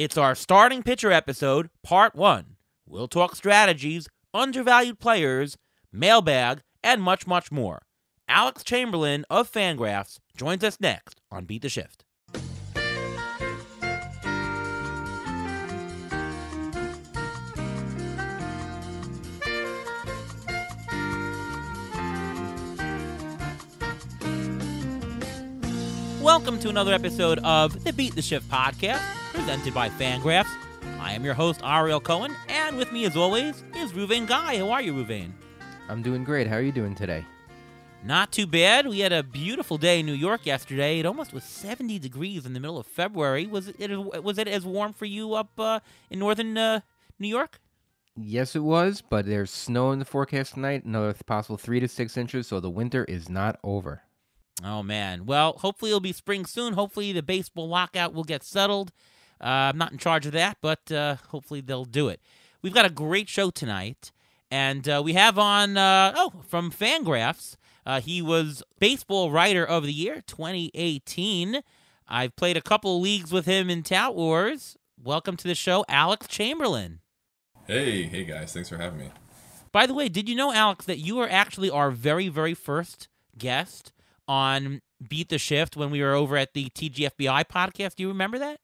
It's our starting pitcher episode, part one. We'll talk strategies, undervalued players, mailbag, and much, much more. Alex Chamberlain of Fangraphs joins us next on Beat the Shift. Welcome to another episode of the Beat the Shift podcast, presented by Fangraphs. I am your host, Ariel Cohen, and with me, as always, is Reuven Guy. How are you, Reuven? I'm doing great. How are you doing today? Not too bad. We had a beautiful day in New York yesterday. It almost was 70 degrees in the middle of February. Was it was it as warm for you up uh, in northern uh, New York? Yes, it was, but there's snow in the forecast tonight, another possible three to six inches, so the winter is not over. Oh man. Well, hopefully it'll be spring soon. Hopefully the baseball lockout will get settled. Uh, I'm not in charge of that, but uh, hopefully they'll do it. We've got a great show tonight, and uh, we have on uh, oh from Fangraphs. Uh, he was baseball writer of the year 2018. I've played a couple leagues with him in Tout Wars. Welcome to the show, Alex Chamberlain. Hey, hey guys, thanks for having me. By the way, did you know, Alex, that you are actually our very, very first guest on Beat the Shift when we were over at the TGFBI podcast? Do you remember that?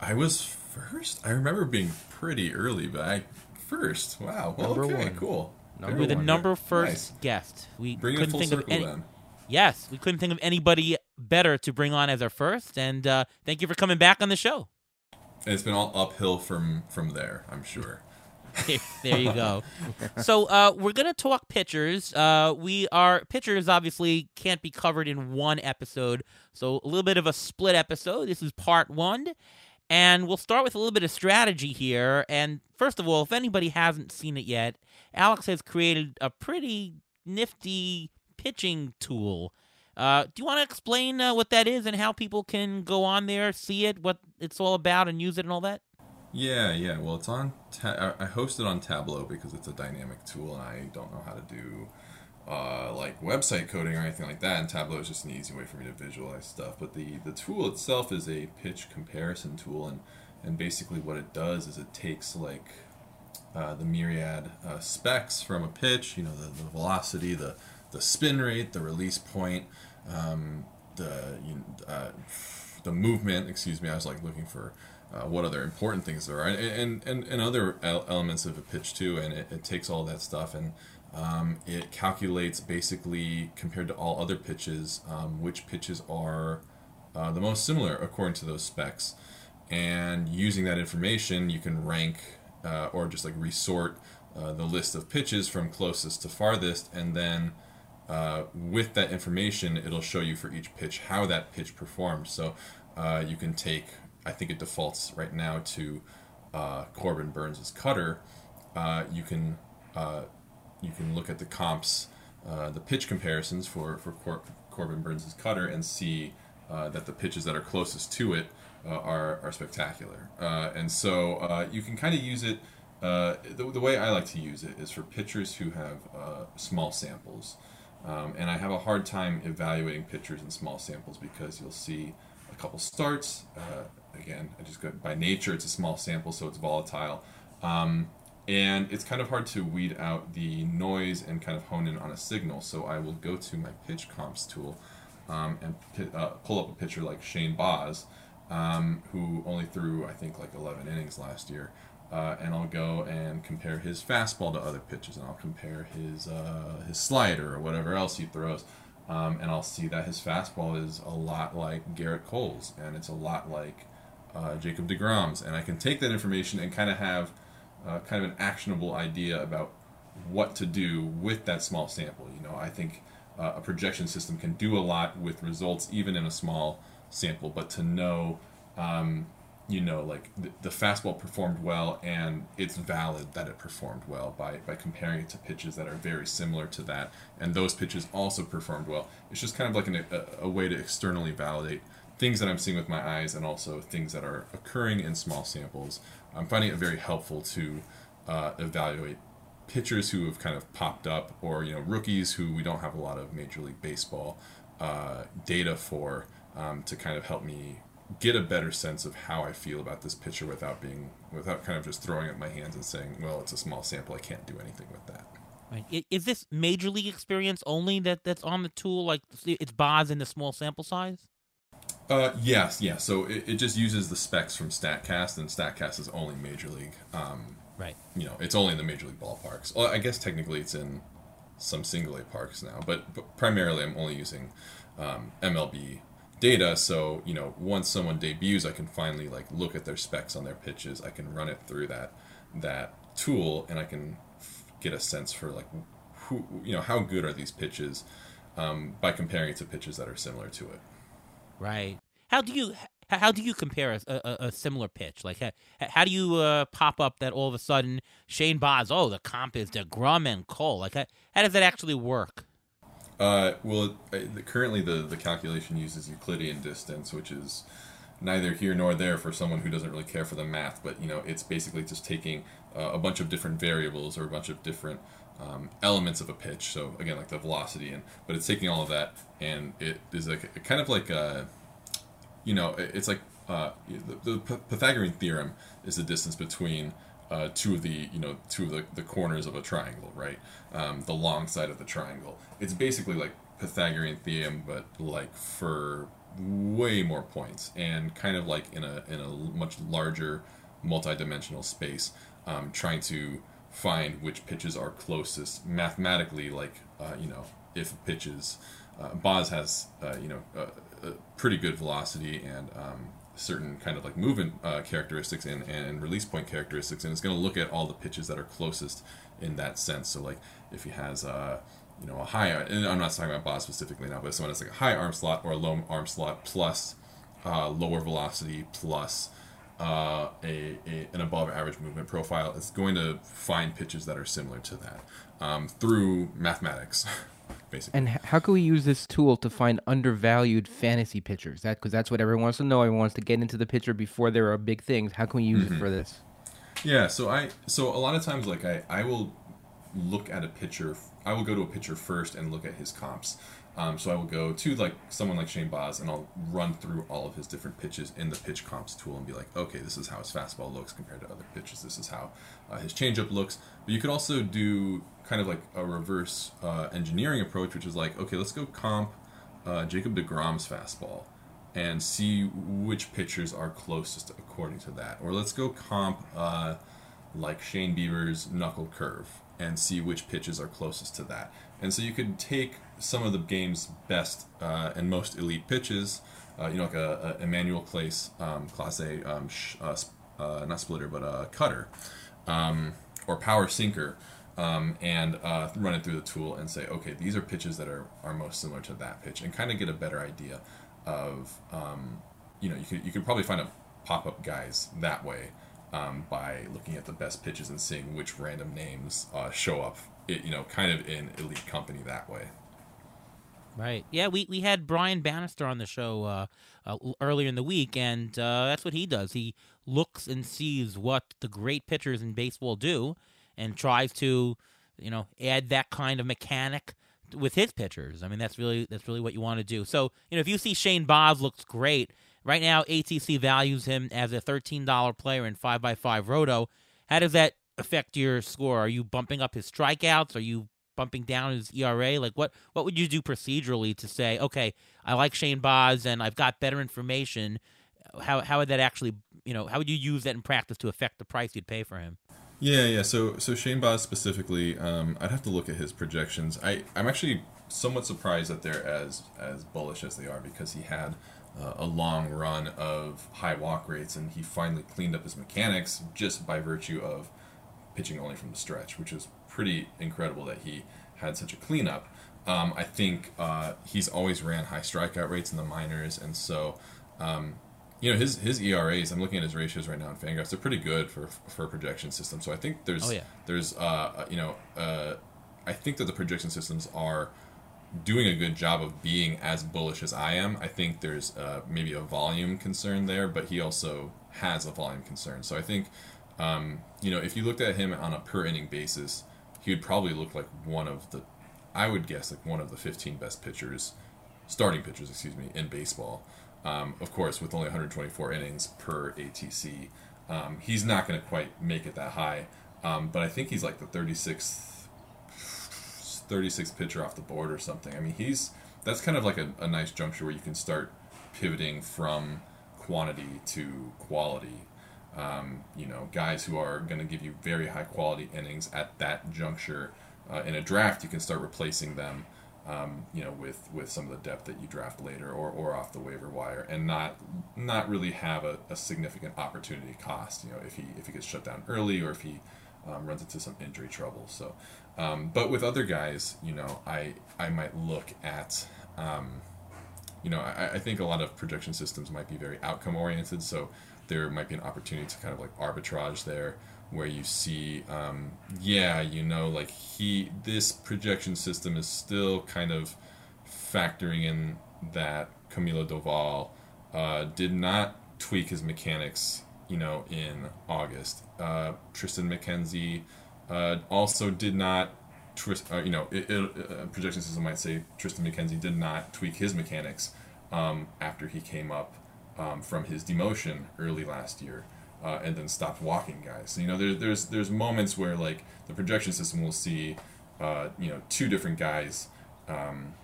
I was first. I remember being pretty early, but I first. Wow. Well, Number okay, one. cool. Number we were the one. number first Nice. guest. We Bring couldn't think circle of any. then. Yes, we couldn't think of anybody better to bring on as our first. And uh, thank you for coming back on the show. It's been all uphill from from there. I'm sure. there you go. so uh, we're gonna talk pitchers. Uh, we are pitchers. Obviously, can't be covered in one episode. So a little bit of a split episode. This is part one, and we'll start with a little bit of strategy here. And first of all, if anybody hasn't seen it yet, Alex has created a pretty nifty pitching tool. Uh, do you want to explain uh, what that is and how people can go on there, see it, what it's all about, and use it and all that? Yeah, yeah. Well, it's on. Ta- I I host it on Tableau because it's a dynamic tool, and I don't know how to do uh, like website coding or anything like that. And Tableau is just an easy way for me to visualize stuff. But the the tool itself is a pitch comparison tool, and and basically what it does is it takes like uh, the myriad uh, specs from a pitch. You know, the, the velocity, the the spin rate, the release point, um, the you, uh, the movement. Excuse me, I was like looking for uh, what other important things there are, and and, and, other el- elements of a pitch too. And it, it takes all that stuff and um, it calculates basically compared to all other pitches um, which pitches are uh, the most similar according to those specs. And using that information, you can rank uh, or just like resort uh, the list of pitches from closest to farthest, and then uh, with that information, it'll show you for each pitch how that pitch performed. So uh, you can take, I think it defaults right now to uh, Corbin Burnes' cutter. You can you can look at the comps, uh, the pitch comparisons for for Cor- Corbin Burnes' cutter, and see uh, that the pitches that are closest to it uh, are are spectacular. Uh, and so uh, you can kind of use it. The, the way I like to use it is for pitchers who have small samples. Um, and I have a hard time evaluating pitchers in small samples because you'll see a couple starts. Uh, again, I just go by nature, it's a small sample, so it's volatile. Um, and it's kind of hard to weed out the noise and kind of hone in on a signal. So I will go to my pitch comps tool um, and uh, pull up a pitcher like Shane Baz, um, who only threw I think like 11 innings last year. Uh, and I'll go and compare his fastball to other pitches, and I'll compare his uh, his slider or whatever else he throws, um, and I'll see that his fastball is a lot like Gerrit Cole's, and it's a lot like uh, Jacob Degrom's, and I can take that information and kind of have uh, kind of an actionable idea about what to do with that small sample. You know, I think uh, a projection system can do a lot with results even in a small sample, but to know, um, you know, like the, the fastball performed well and it's valid that it performed well by, by comparing it to pitches that are very similar to that, and those pitches also performed well. It's just kind of like an, a, a way to externally validate things that I'm seeing with my eyes and also things that are occurring in small samples. I'm finding it very helpful to uh, evaluate pitchers who have kind of popped up or you know rookies who we don't have a lot of major league baseball uh, data for um, to kind of help me get a better sense of how I feel about this pitcher without being without kind of just throwing up my hands and saying, well, it's a small sample, I can't do anything with that. Right. Is this major league experience only that that's on the tool? Like it's Baz in the small sample size? Uh, yes, yeah. So it, it just uses the specs from Statcast, and Statcast is only Major League. Um, Right. you know, it's only in the Major League ballparks. Well, I guess technically it's in some single A parks now, but, but primarily I'm only using um, MLB data. So you know, once someone debuts, I can finally like look at their specs on their pitches. I can run it through that that tool, and I can f- get a sense for like who you know how good are these pitches um, by comparing it to pitches that are similar to it. Right. How do you how do you compare a, a, a similar pitch? Like how, how do you uh, pop up that all of a sudden Shane Baz? Oh, the comp is Degrom and Cole. Like how, how does that actually work? Uh, well, uh, currently the, the calculation uses Euclidean distance, which is neither here nor there for someone who doesn't really care for the math. But you know, it's basically just taking uh, a bunch of different variables or a bunch of different um, elements of a pitch. So again, like the velocity, and but it's taking all of that, and it is like kind of like a, you know, it- it's like uh, the, the Pythagorean theorem is the distance between uh, two of the you know two of the, the corners of a triangle, right? Um, the long side of the triangle. It's basically like Pythagorean theorem, but like for way more points and kind of like in a in a much larger multi-dimensional space, um, trying to find which pitches are closest mathematically. Like uh, you know, if a pitch is uh, Baz has uh, you know a, a pretty good velocity and um, certain kind of like movement uh, characteristics and, and release point characteristics, and it's going to look at all the pitches that are closest in that sense. So like if he has uh, you know a high, and I'm not talking about Baz specifically now, but someone has like a high arm slot or a low arm slot plus uh, lower velocity plus uh, a, a an above average movement profile, is going to find pitches that are similar to that um, through mathematics, basically. And how can we use this tool to find undervalued fantasy pitchers? That because that's what everyone wants to know. Everyone wants to get into the pitcher before there are big things. How can we use it for this? Yeah, so I so a lot of times like I I will look at a pitcher. I will go to a pitcher first and look at his comps. Um, so I will go to like someone like Shane Baz and I'll run through all of his different pitches in the pitch comps tool and be like, okay, this is how his fastball looks compared to other pitches. This is how uh, his changeup looks. But you could also do kind of like a reverse uh, engineering approach, which is like, okay, let's go comp uh, Jacob Degrom's fastball and see which pitchers are closest according to that. Or let's go comp uh, like Shane Bieber's knuckle curve and see which pitches are closest to that. And so you could take some of the game's best uh, and most elite pitches, uh, you know, like a, a Emmanuel Clase um, Class A, um, sh- uh, uh, not splitter, but a cutter, um, or power sinker, um, and uh, run it through the tool and say, okay, these are pitches that are, are most similar to that pitch, and kind of get a better idea of, um, you know, you could you could probably find a pop up guys that way um, by looking at the best pitches and seeing which random names uh, show up, it, you know, kind of in elite company that way. Right. Yeah, we, we had Brian Bannister on the show uh, uh, earlier in the week, and uh, that's what he does. He looks and sees what the great pitchers in baseball do, and tries to, you know, add that kind of mechanic with his pitchers. I mean, that's really that's really what you want to do. So, you know, if you see Shane Baz looks great right now, ATC values him as a thirteen dollar player in five x five roto. How does that affect your score? Are you bumping up his strikeouts? Are you bumping down his ERA? Like what what would you do procedurally to say, okay, I like Shane Baz and I've got better information. How how would that actually you know how would you use that in practice to affect the price you'd pay for him? Yeah, yeah. So, so Shane Baz specifically, um, I'd have to look at his projections. I, I'm actually somewhat surprised that they're as as bullish as they are because he had uh, a long run of high walk rates and he finally cleaned up his mechanics just by virtue of pitching only from the stretch, which is pretty incredible that he had such a cleanup. Um, I think uh, he's always ran high strikeout rates in the minors, and so um, you know his his ERAs. I'm looking at his ratios right now in Fangraphs. They're pretty good for for a projection system. So I think there's Oh, yeah. there's uh, you know uh, I think that the projection systems are doing a good job of being as bullish as I am. I think there's uh, maybe a volume concern there, but he also has a volume concern. So I think um, you know if you looked at him on a per inning basis, he would probably look like one of the I would guess like one of the 15 best pitchers, starting pitchers, excuse me, in baseball. Um, of course, with only 124 innings per ATC, um, he's not going to quite make it that high. Um, but I think he's like the 36th 36th pitcher off the board or something. I mean, he's that's kind of like a, a nice juncture where you can start pivoting from quantity to quality. Um, you know, guys who are going to give you very high quality innings at that juncture uh, in a draft, you can start replacing them. Um, you know, with, with some of the depth that you draft later or, or off the waiver wire, and not not really have a, a significant opportunity cost. You know, if he if he gets shut down early or if he um, runs into some injury trouble. So, um, but with other guys, you know, I I might look at, um, you know, I, I think a lot of projection systems might be very outcome oriented. So there might be an opportunity to kind of like arbitrage there, where you see, um, yeah, you know, like he this projection system is still kind of factoring in that Camilo Doval uh, did not tweak his mechanics you know, in August. Uh, Triston McKenzie uh, also did not, twist, uh, you know, it, it, uh, projection system might say Triston McKenzie did not tweak his mechanics um, after he came up um, from his demotion early last year. Uh, and then stopped walking guys. So, you know, there, there's there's moments where like the projection system will see, uh, you know, two different guys um,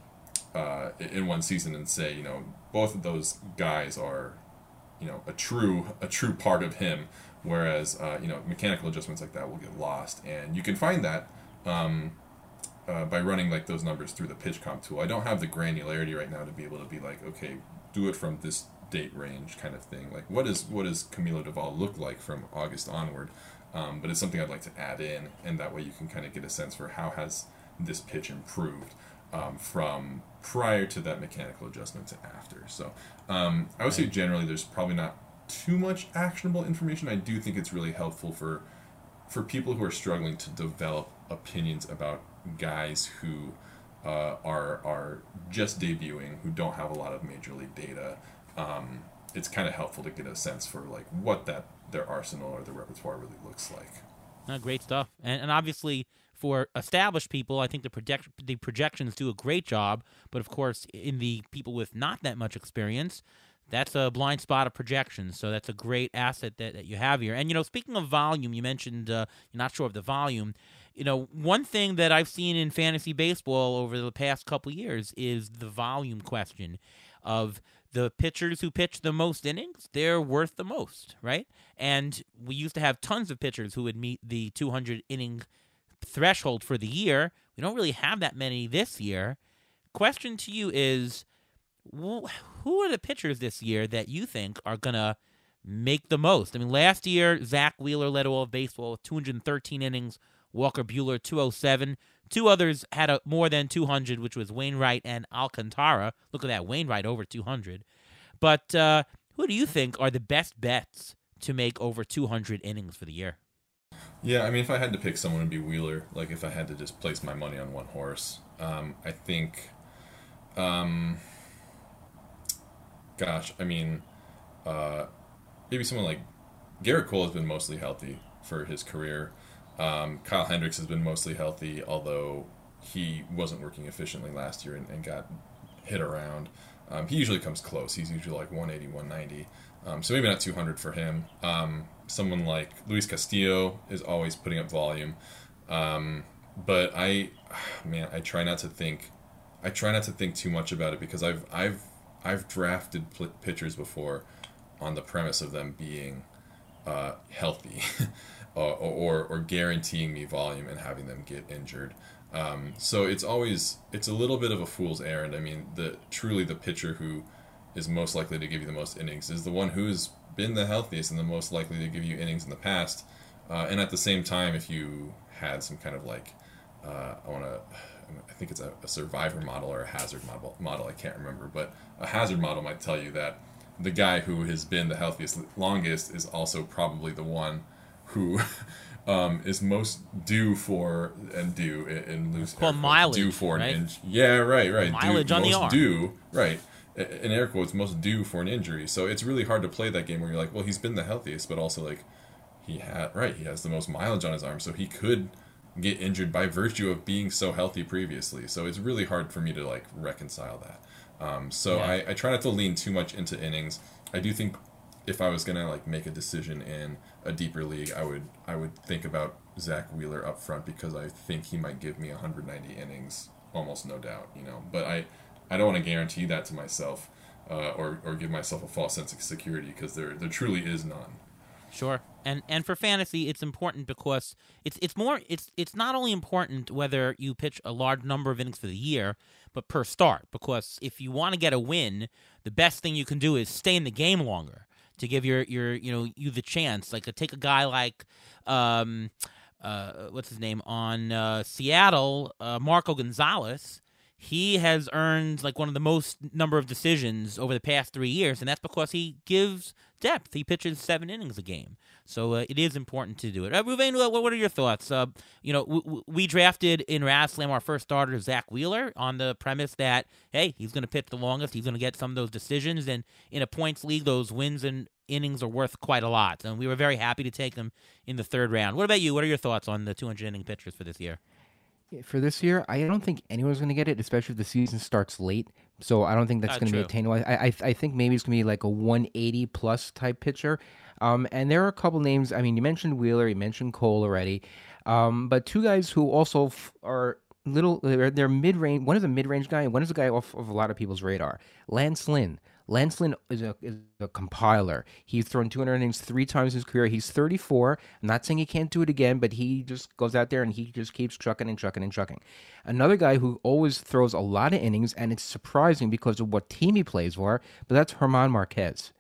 in one season and say, you know, both of those guys are you know a true a true part of him whereas uh, you know mechanical adjustments like that will get lost and you can find that um, uh, by running like those numbers through the pitch comp tool i don't have the granularity right now to be able to be like okay do it from this date range kind of thing like what is what does camilo doval look like from august onward um, but it's something i'd like to add in and that way you can kind of get a sense for how has this pitch improved um, from prior to that mechanical adjustment to after. So um, I would say generally there's probably not too much actionable information. I do think it's really helpful for for people who are struggling to develop opinions about guys who uh, are are just debuting, who don't have a lot of major league data. Um, it's kind of helpful to get a sense for like what that their arsenal or their repertoire really looks like. Uh, great stuff, and, and obviously for established people, I think the project the projections do a great job. But of course, in the people with not that much experience, that's a blind spot of projections. So that's a great asset that, that you have here. And you know, speaking of volume, you mentioned uh, you're not sure of the volume. You know, one thing that I've seen in fantasy baseball over the past couple years is the volume question of the pitchers who pitch the most innings, they're worth the most, right? And we used to have tons of pitchers who would meet the 200 inning threshold for the year. We don't really have that many this year. Question to you is who are the pitchers this year that you think are going to make the most? I mean, last year, Zack Wheeler led all of baseball with 213 innings, Walker Buehler 207. Two others had a, more than 200, which was Wainwright and Alcantara. Look at that, Wainwright over 200. But uh, who do you think are the best bets to make over 200 innings for the year? Yeah, I mean, if I had to pick someone, it'd be Wheeler. Like, if I had to just place my money on one horse, um, I think, um, gosh, I mean, uh, maybe someone like Gerrit Cole has been mostly healthy for his career. Um, Kyle Hendricks has been mostly healthy, although he wasn't working efficiently last year and, and got hit around. Um, he usually comes close. He's usually like 180, 190. Um, so maybe not 200 for him. Um, someone like Luis Castillo is always putting up volume. Um, but I, man, I try not to think. I try not to think too much about it because I've I've I've drafted pitchers before on the premise of them being uh, healthy or, or, or guaranteeing me volume and having them get injured. Um, so it's always it's a little bit of a fool's errand. I mean, the truly the pitcher who is most likely to give you the most innings is the one who's been the healthiest and the most likely to give you innings in the past. Uh, and at the same time, if you had some kind of like, uh, I want to, I think it's a, a, survivor model or a hazard model, model, I can't remember, but a hazard model might tell you that the guy who has been the healthiest longest is also probably the one who um, is most due for and due in loose well, mileage due for right? injury. Yeah, right, right. Mileage due, on most the arm. due, right in air quotes most due for an injury. So it's really hard to play that game where you're like, well, he's been the healthiest, but also like he had right, he has the most mileage on his arm, so he could get injured by virtue of being so healthy previously. So it's really hard for me to like reconcile that. Um, so Yeah. I, I try not to lean too much into innings. I do think if I was gonna like make a decision in a deeper league, I would I would think about Zack Wheeler up front because I think he might give me 190 innings, almost no doubt. You know, but I I don't want to guarantee that to myself uh, or or give myself a false sense of security because there there truly is none. Sure. And and for fantasy, it's important because it's it's more it's it's not only important whether you pitch a large number of innings for the year, but per start. Because if you want to get a win, the best thing you can do is stay in the game longer to give your your you know you the chance. Like uh, take a guy like um uh what's his name on uh, Seattle, uh, Marco Gonzalez. He has earned like one of the most number of decisions over the past three years, and that's because he gives depth. He pitches seven innings a game, so uh, it is important to do it. Uh, Reuven, what are your thoughts? Uh, you know, w- we drafted in RazzSlam our first starter, Zack Wheeler, on the premise that hey, he's going to pitch the longest, he's going to get some of those decisions, and in a points league, those wins and innings are worth quite a lot. And we were very happy to take him in the third round. What about you? What are your thoughts on the 200 inning pitchers for this year? For this year, I don't think anyone's going to get it, especially if the season starts late. So I don't think that's Ah, going to be attainable. I, I I think maybe it's going to be like a 180 plus type pitcher. Um, and there are a couple names. I mean, you mentioned Wheeler, you mentioned Cole already, um, but two guys who also f- are little. They're, they're mid range. One is a mid range guy. and One is a guy off of a lot of people's radar. Lance Lynn. Lance is a, is a compiler. He's thrown 200 innings three times in his career. He's 34. I'm not saying he can't do it again, but he just goes out there and he just keeps trucking and trucking and trucking. Another guy who always throws a lot of innings, and it's surprising because of what team he plays for, but that's German Marquez.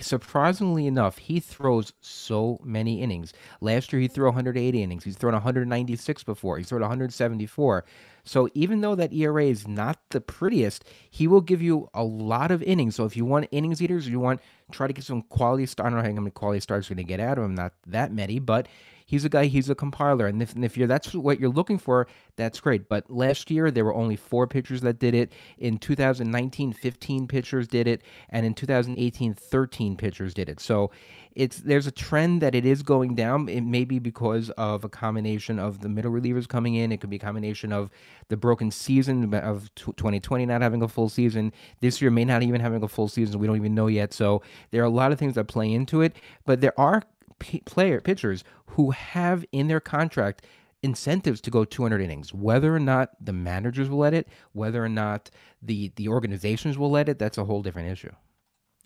Surprisingly enough, he throws so many innings. Last year, he threw 180 innings. He's thrown 196 before. He's thrown 174. So even though that ERA is not the prettiest, he will give you a lot of innings. So if you want innings eaters, you want try to get some quality start. I don't know how many quality starts you're going to get out of him. Not that many, but he's a guy. He's a compiler, and if, and if you're that's what you're looking for, that's great. But last year there were only four pitchers that did it. In 2019, 15 pitchers did it, and in 2018, 13 pitchers did it. So it's there's a trend that it is going down. It may be because of a combination of the middle relievers coming in. It could be a combination of the broken season of 2020 not having a full season. This year may not even having a full season. We don't even know yet. So there are a lot of things that play into it. But there are p- player pitchers who have in their contract incentives to go 200 innings whether or not the managers will let it whether or not the the organizations will let it that's a whole different issue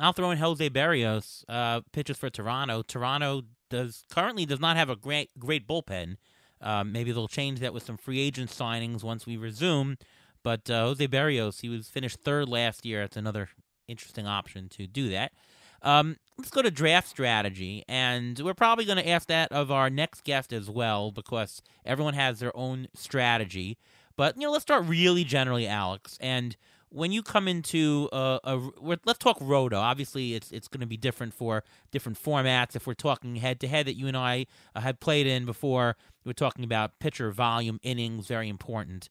I'll throw in Jose Berrios, uh, pitches for Toronto. Toronto does currently does not have a great great bullpen. Um, maybe they'll change that with some free agent signings once we resume. But uh, Jose Berrios, he was finished third last year. that's another interesting option to do that. Um, let's go to draft strategy, and we're probably going to ask that of our next guest as well because everyone has their own strategy. But you know, let's start really generally, Alex, and when you come into a, a let's talk roto. Obviously, it's it's going to be different for different formats. If we're talking head to head that you and I uh, had played in before, we're talking about pitcher volume, innings, very important.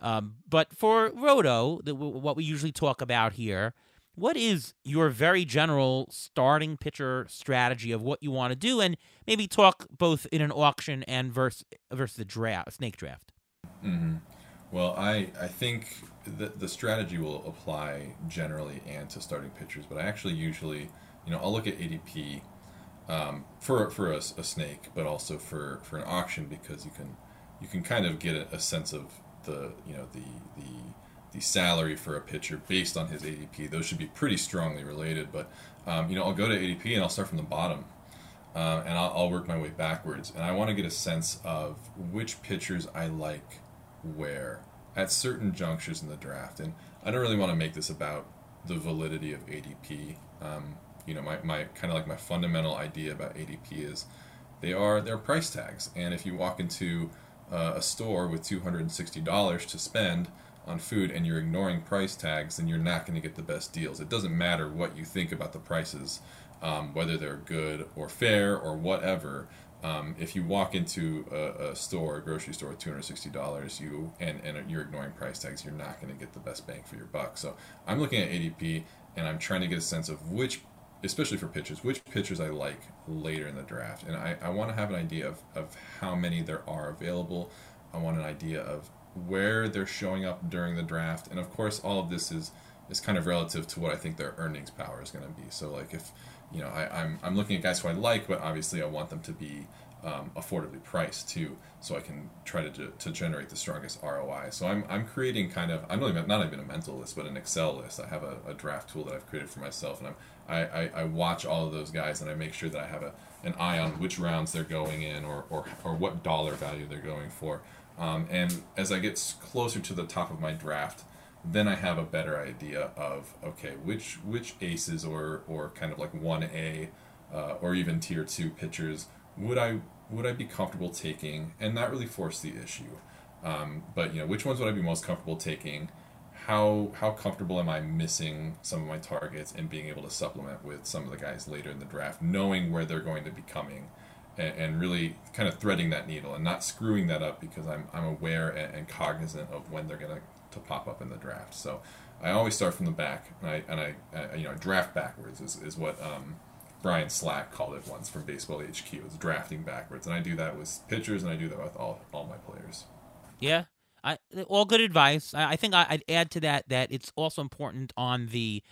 Um, but for roto, the, what we usually talk about here, what is your very general starting pitcher strategy of what you want to do, and maybe talk both in an auction and versus versus the draft, snake draft. hmm Well, I I think the the strategy will apply generally and to starting pitchers, but I actually usually, you know, I'll look at ADP um, for for a, a snake, but also for for an auction because you can you can kind of get a, a sense of the you know the the the salary for a pitcher based on his ADP. Those should be pretty strongly related, but um, you know, I'll go to ADP and I'll start from the bottom uh, and I'll, I'll work my way backwards. And I want to get a sense of which pitchers I like where at certain junctures in the draft. And I don't really want to make this about the validity of ADP. Um, you know, my, my kind of like my fundamental idea about ADP is they are they're price tags. And if you walk into uh, a store with two hundred and sixty dollars to spend on food and you're ignoring price tags, then you're not going to get the best deals. It doesn't matter what you think about the prices, um, whether they're good or fair or whatever. Um, if you walk into a, a store, a grocery store, two hundred sixty dollars, you and, and you're ignoring price tags, you're not going to get the best bang for your buck. So I'm looking at ADP and I'm trying to get a sense of which, especially for pitchers, which pitchers I like later in the draft, and I, I want to have an idea of, of how many there are available. I want an idea of where they're showing up during the draft, and of course, all of this is is kind of relative to what I think their earnings power is going to be. So like if you know I, I'm I'm looking at guys who I like, but obviously I want them to be um, affordably priced too, so I can try to, to generate the strongest ROI. So I'm, I'm creating kind of I'm not even not even a mental list, but an Excel list. I have a, a draft tool that I've created for myself, and I'm I, I, I, watch all of those guys and I make sure that I have a, an eye on which rounds they're going in or, or, or what dollar value they're going for. Um, and as I get closer to the top of my draft, then I have a better idea of okay which which aces or or kind of like one A uh, or even tier two pitchers would I would I be comfortable taking and not really force the issue. Um, but you know which ones would I be most comfortable taking? How how comfortable am I missing some of my targets and being able to supplement with some of the guys later in the draft, knowing where they're going to be coming, and, and really kind of threading that needle and not screwing that up because I'm I'm aware and, and cognizant of when they're gonna to pop up in the draft. So I always start from the back, and I and I, I you know draft backwards is, is what um, Brian Slack called it once from Baseball HQ. It's drafting backwards, and I do that with pitchers, and I do that with all all my players. Yeah, I all good advice. I, I think I, would add to that that it's also important on the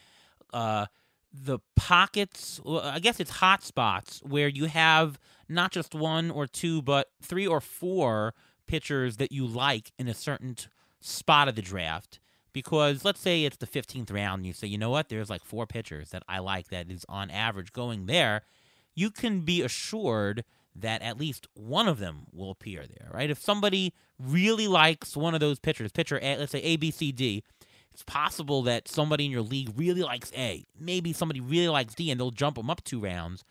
uh, the pockets. I guess it's hot spots where you have not just one or two, but three or four pitchers that you like in a certain t- spot of the draft. Because let's say it's the 15th round and you say, you know what, there's like four pitchers that I like that is on average going there. You can be assured that at least one of them will appear there, right? If somebody really likes one of those pitchers, pitcher A, let's say A, B, C, D, it's possible that somebody in your league really likes A. Maybe somebody really likes D and they'll jump them up two rounds.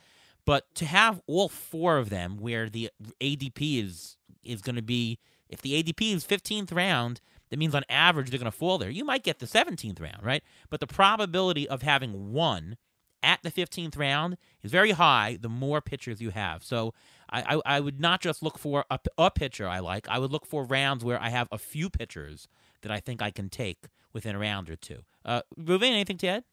But to have all four of them where the ADP is is going to be if the ADP is 15th round, that means on average they're going to fall there. You might get the 17th round, right? But the probability of having one at the 15th round is very high the more pitchers you have. So I, I, I would not just look for a, a pitcher I like, I would look for rounds where I have a few pitchers that I think I can take within a round or two. Uh, Ruben, anything to add?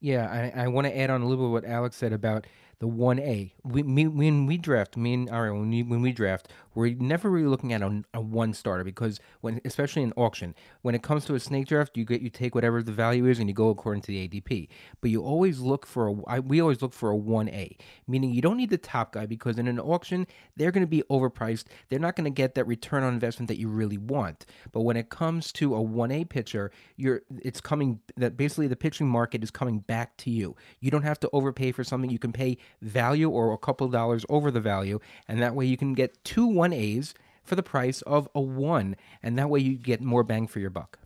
Yeah, I, I want to add on a little bit what Alex said about the one A. We, me, when we draft, me and Ari, when we, when we draft, we're never really looking at a, a, one starter because when, especially in auction, when it comes to a snake draft, you get you take whatever the value is and you go according to the ADP. But you always look for a. I, we always look for a one A, meaning you don't need the top guy because in an auction they're going to be overpriced. They're not going to get that return on investment that you really want. But when it comes to a one A pitcher, you're it's coming that basically the pitching market is coming back to you. You don't have to overpay for something. You can pay value or a couple dollars over the value, and that way you can get two 1As for the price of a 1, and that way you get more bang for your buck.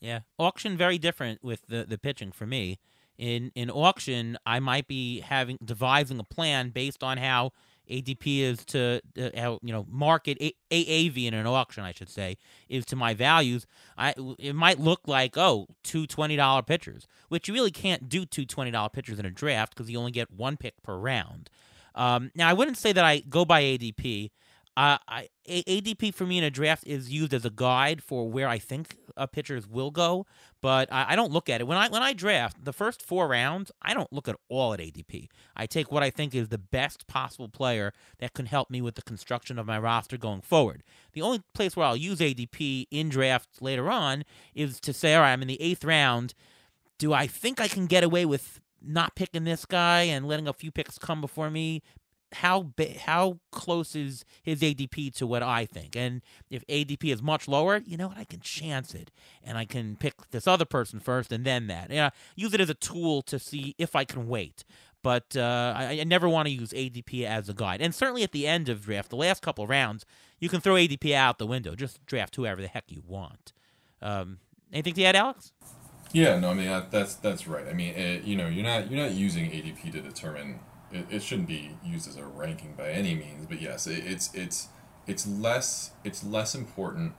Yeah. Auction very different with the the pitching for me. In in auction, I might be having devising a plan based on how ADP is to uh, you know market AAV in an auction, I should say, is to my values. I it might look like oh two twenty dollar pitchers, which you really can't do two twenty dollar pitchers in a draft because you only get one pick per round. Um, now I wouldn't say that I go by ADP. Uh, I, ADP for me in a draft is used as a guide for where I think uh, pitchers will go, but I, I, don't look at it when I when I draft the first four rounds. I don't look at all at ADP. I take what I think is the best possible player that can help me with the construction of my roster going forward. The only place where I'll use ADP in drafts later on is to say, all right, I'm in the eighth round. Do I think I can get away with not picking this guy and letting a few picks come before me how how close is his ADP to what I think? And if ADP is much lower, you know what? I can chance it, and I can pick this other person first, and then that. Yeah, use it as a tool to see if I can wait. But uh, I, I, never want to use ADP as a guide. And certainly at the end of draft, the last couple rounds, you can throw ADP out the window. Just draft whoever the heck you want. Um, anything to add, Alex? Yeah, no, I mean that's that's right. I mean, it, you know, you're not you're not using ADP to determine it, it shouldn't be used as a ranking by any means, but yes, it, it's it's it's less it's less important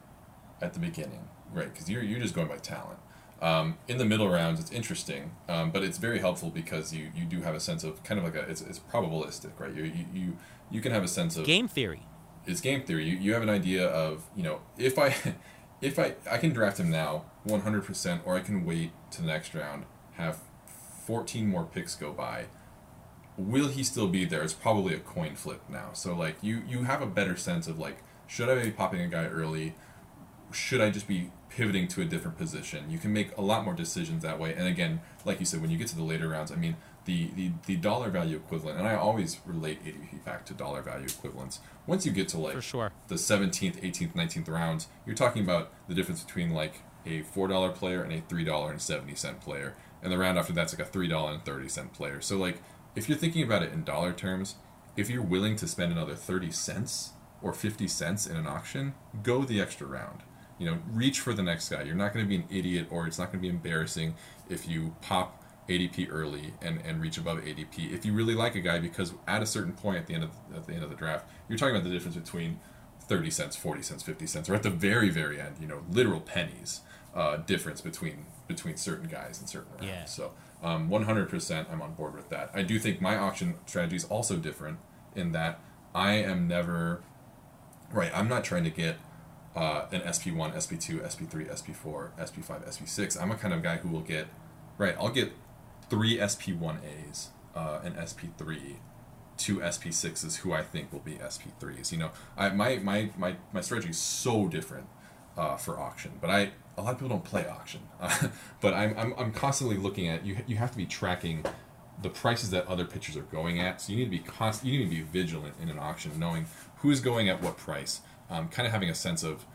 at the beginning, right? Because you're you're just going by talent. Um, in the middle rounds, it's interesting, um, but it's very helpful because you, you do have a sense of kind of like a it's, it's probabilistic, right? You, you you you can have a sense of game theory. It's game theory. You, you have an idea of you know if I if I I can draft him now one hundred percent, or I can wait to the next round, have fourteen more picks go by, will he still be there? It's probably a coin flip now. So like you you have a better sense of like should I be popping a guy early? should I just be pivoting to a different position? You can make a lot more decisions that way. And again, like you said, when you get to the later rounds, I mean, the, the, the dollar value equivalent, and I always relate ADP back to dollar value equivalents. Once you get to like For sure. the 17th, 18th, 19th rounds, you're talking about the difference between like a $4 player and a $3.70 player. And the round after that's like a $3.30 player. So, like, if you're thinking about it in dollar terms, if you're willing to spend another 30 cents or 50 cents in an auction, go the extra round. You know, reach for the next guy. You're not going to be an idiot or it's not going to be embarrassing if you pop ADP early and, and reach above ADP. If you really like a guy, because at a certain point at the end of at the end of the draft, you're talking about the difference between 30 cents, 40 cents, 50 cents, or at the very, very end, you know, literal pennies uh, difference between between certain guys and certain rounds. Yeah. So um, 100% I'm on board with that. I do think my auction strategy is also different in that I am never, right, I'm not trying to get uh, an SP1, SP2, SP3, SP4, SP5, SP6. I'm a kind of guy who will get, right, I'll get three SP1As, uh, an SP3, two SP6s who I think will be SP3s. You know, I, my, my, my, my strategy is so different uh, for auction, but I a lot of people don't play auction. Uh, but I'm, I'm, I'm constantly looking at you. You have to be tracking the prices that other pitchers are going at. So you need to be const- You need to be vigilant in an auction, knowing who's going at what price. Um, kind of having a sense of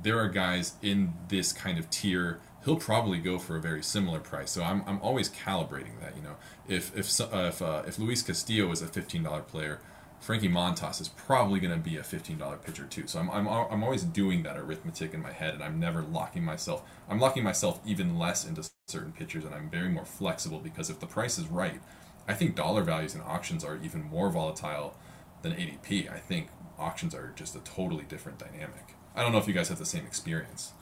there are guys in this kind of tier. He'll probably go for a very similar price. So I'm, I'm always calibrating that. You know, if if uh, if uh, if Luis Castillo is a fifteen dollar player, Frankie Montas is probably going to be a fifteen dollar pitcher too. So I'm, I'm I'm always doing that arithmetic in my head, and I'm never locking myself. I'm locking myself even less into certain pitchers, and I'm very more flexible because if the price is right, I think dollar values in auctions are even more volatile than ADP. I think auctions are just a totally different dynamic. I don't know if you guys have the same experience.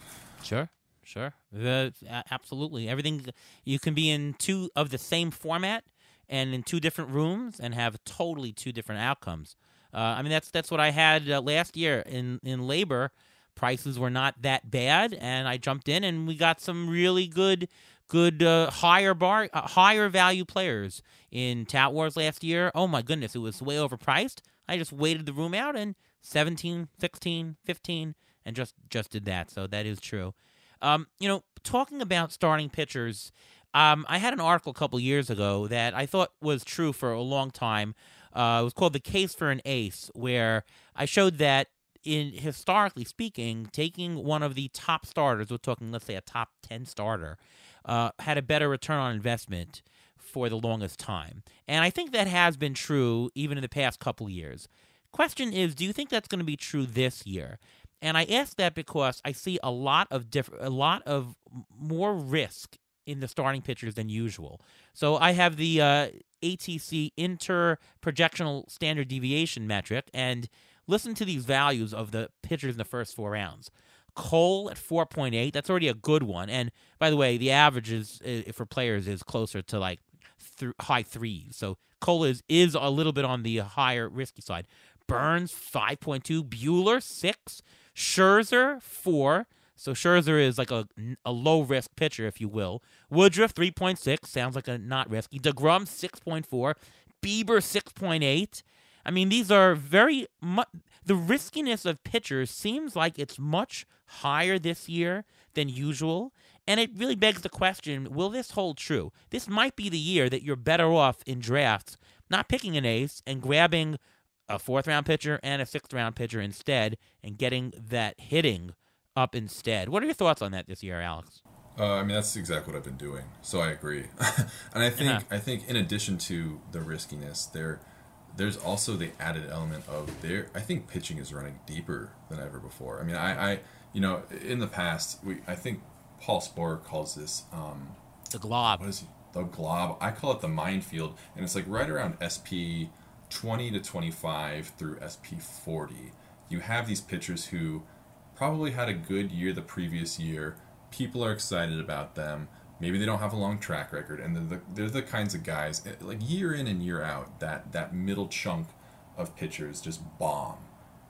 Sure, sure. The, absolutely. Everything you can be in two of the same format and in two different rooms and have totally two different outcomes. Uh, I mean, that's that's what I had uh, last year in in LABR. Prices were not that bad, and I jumped in, and we got some really good, good uh, higher bar, uh, higher value players in Tout Wars last year. Oh my goodness, it was way overpriced. I just waited the room out and 17, 16, 15, and just just did that. So that is true. Um, you know, talking about starting pitchers, um, I had an article a couple years ago that I thought was true for a long time. Uh, it was called "The Case for an Ace," where I showed that in historically speaking, taking one of the top starters, we're talking, let's say, a top ten starter, uh, had a better return on investment for the longest time, and I think that has been true even in the past couple years. Question is, do you think that's going to be true this year? And I ask that because I see a lot of different, a lot of more risk in the starting pitchers than usual. So I have the uh, ATC inter projectional standard deviation metric, and listen to these values of the pitchers in the first four rounds. Cole at 4.8, that's already a good one. And by the way, the average is uh, for players is closer to like th- high threes. So Cole is, is a little bit on the higher risky side. Burnes 5.2, Buehler 6, Scherzer 4. So Scherzer is like a, a low risk pitcher, if you will. Woodruff 3.6, sounds like a not risky. DeGrom 6.4, Bieber 6.8. I mean, these are very much the riskiness of pitchers seems like it's much higher this year than usual. And it really begs the question will this hold true? This might be the year that you're better off in drafts not picking an ace and grabbing a fourth round pitcher and a sixth round pitcher instead and getting that hitting up instead. What are your thoughts on that this year, Alex? Uh, I mean, that's exactly what I've been doing. So I agree, and I think Yeah. I think in addition to the riskiness, there there's also the added element of there. I think pitching is running deeper than ever before. I mean, I, I you know in the past we I think Paul Sporer calls this um, The glob. what is it? The glob. I call it the minefield, and it's like right around SP 20 to 25 through SP 40. You have these pitchers who probably had a good year the previous year. People are excited about them. Maybe they don't have a long track record, and they're the, they're the kinds of guys eh, like year in and year out that that middle chunk of pitchers just bomb.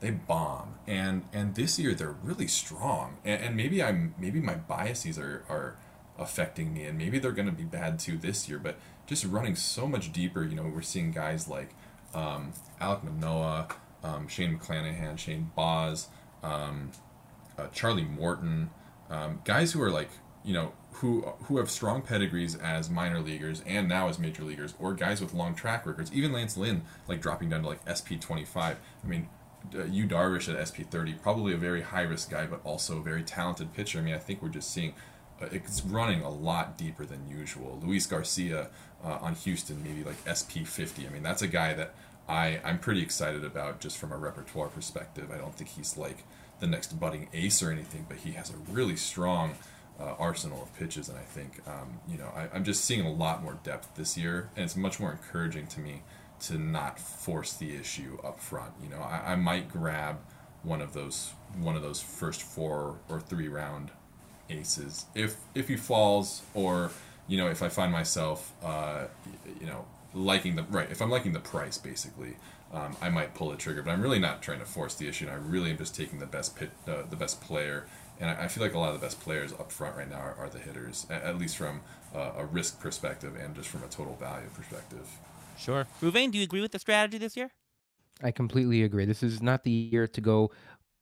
They bomb, and and this year they're really strong. And, and maybe I'm maybe my biases are are affecting me, and maybe they're going to be bad too this year. But just running so much deeper, you know, we're seeing guys like um, Alek Manoah, um, Shane McClanahan, Shane Baz, um, uh, Charlie Morton, um, guys who are like you know who who have strong pedigrees as minor leaguers and now as major leaguers, or guys with long track records. Even Lance Lynn, like dropping down to like SP twenty five. I mean, uh, Yu Darvish at SP thirty, probably a very high risk guy, but also a very talented pitcher. I mean, I think we're just seeing uh, it's running a lot deeper than usual. Luis Garcia uh, on Houston, maybe like SP fifty. I mean, that's a guy that I I'm pretty excited about just from a repertoire perspective. I don't think he's like the next budding ace or anything, but he has a really strong uh, arsenal of pitches, and I think um, you know I, am just seeing a lot more depth this year, and it's much more encouraging to me to not force the issue up front. You know, I, I might grab one of those one of those first four or three round aces if if he falls, or you know if I find myself uh, you know liking the right if I'm liking the price basically. Um, I might pull the trigger, but I'm really not trying to force the issue. And I really am just taking the best pit, uh, the best player and I, I, feel like a lot of the best players up front right now are, are the hitters, at, at least from uh, a risk perspective and just from a total value perspective. Sure. Reuven, do you agree with the strategy this year? I completely agree. This is not the year to go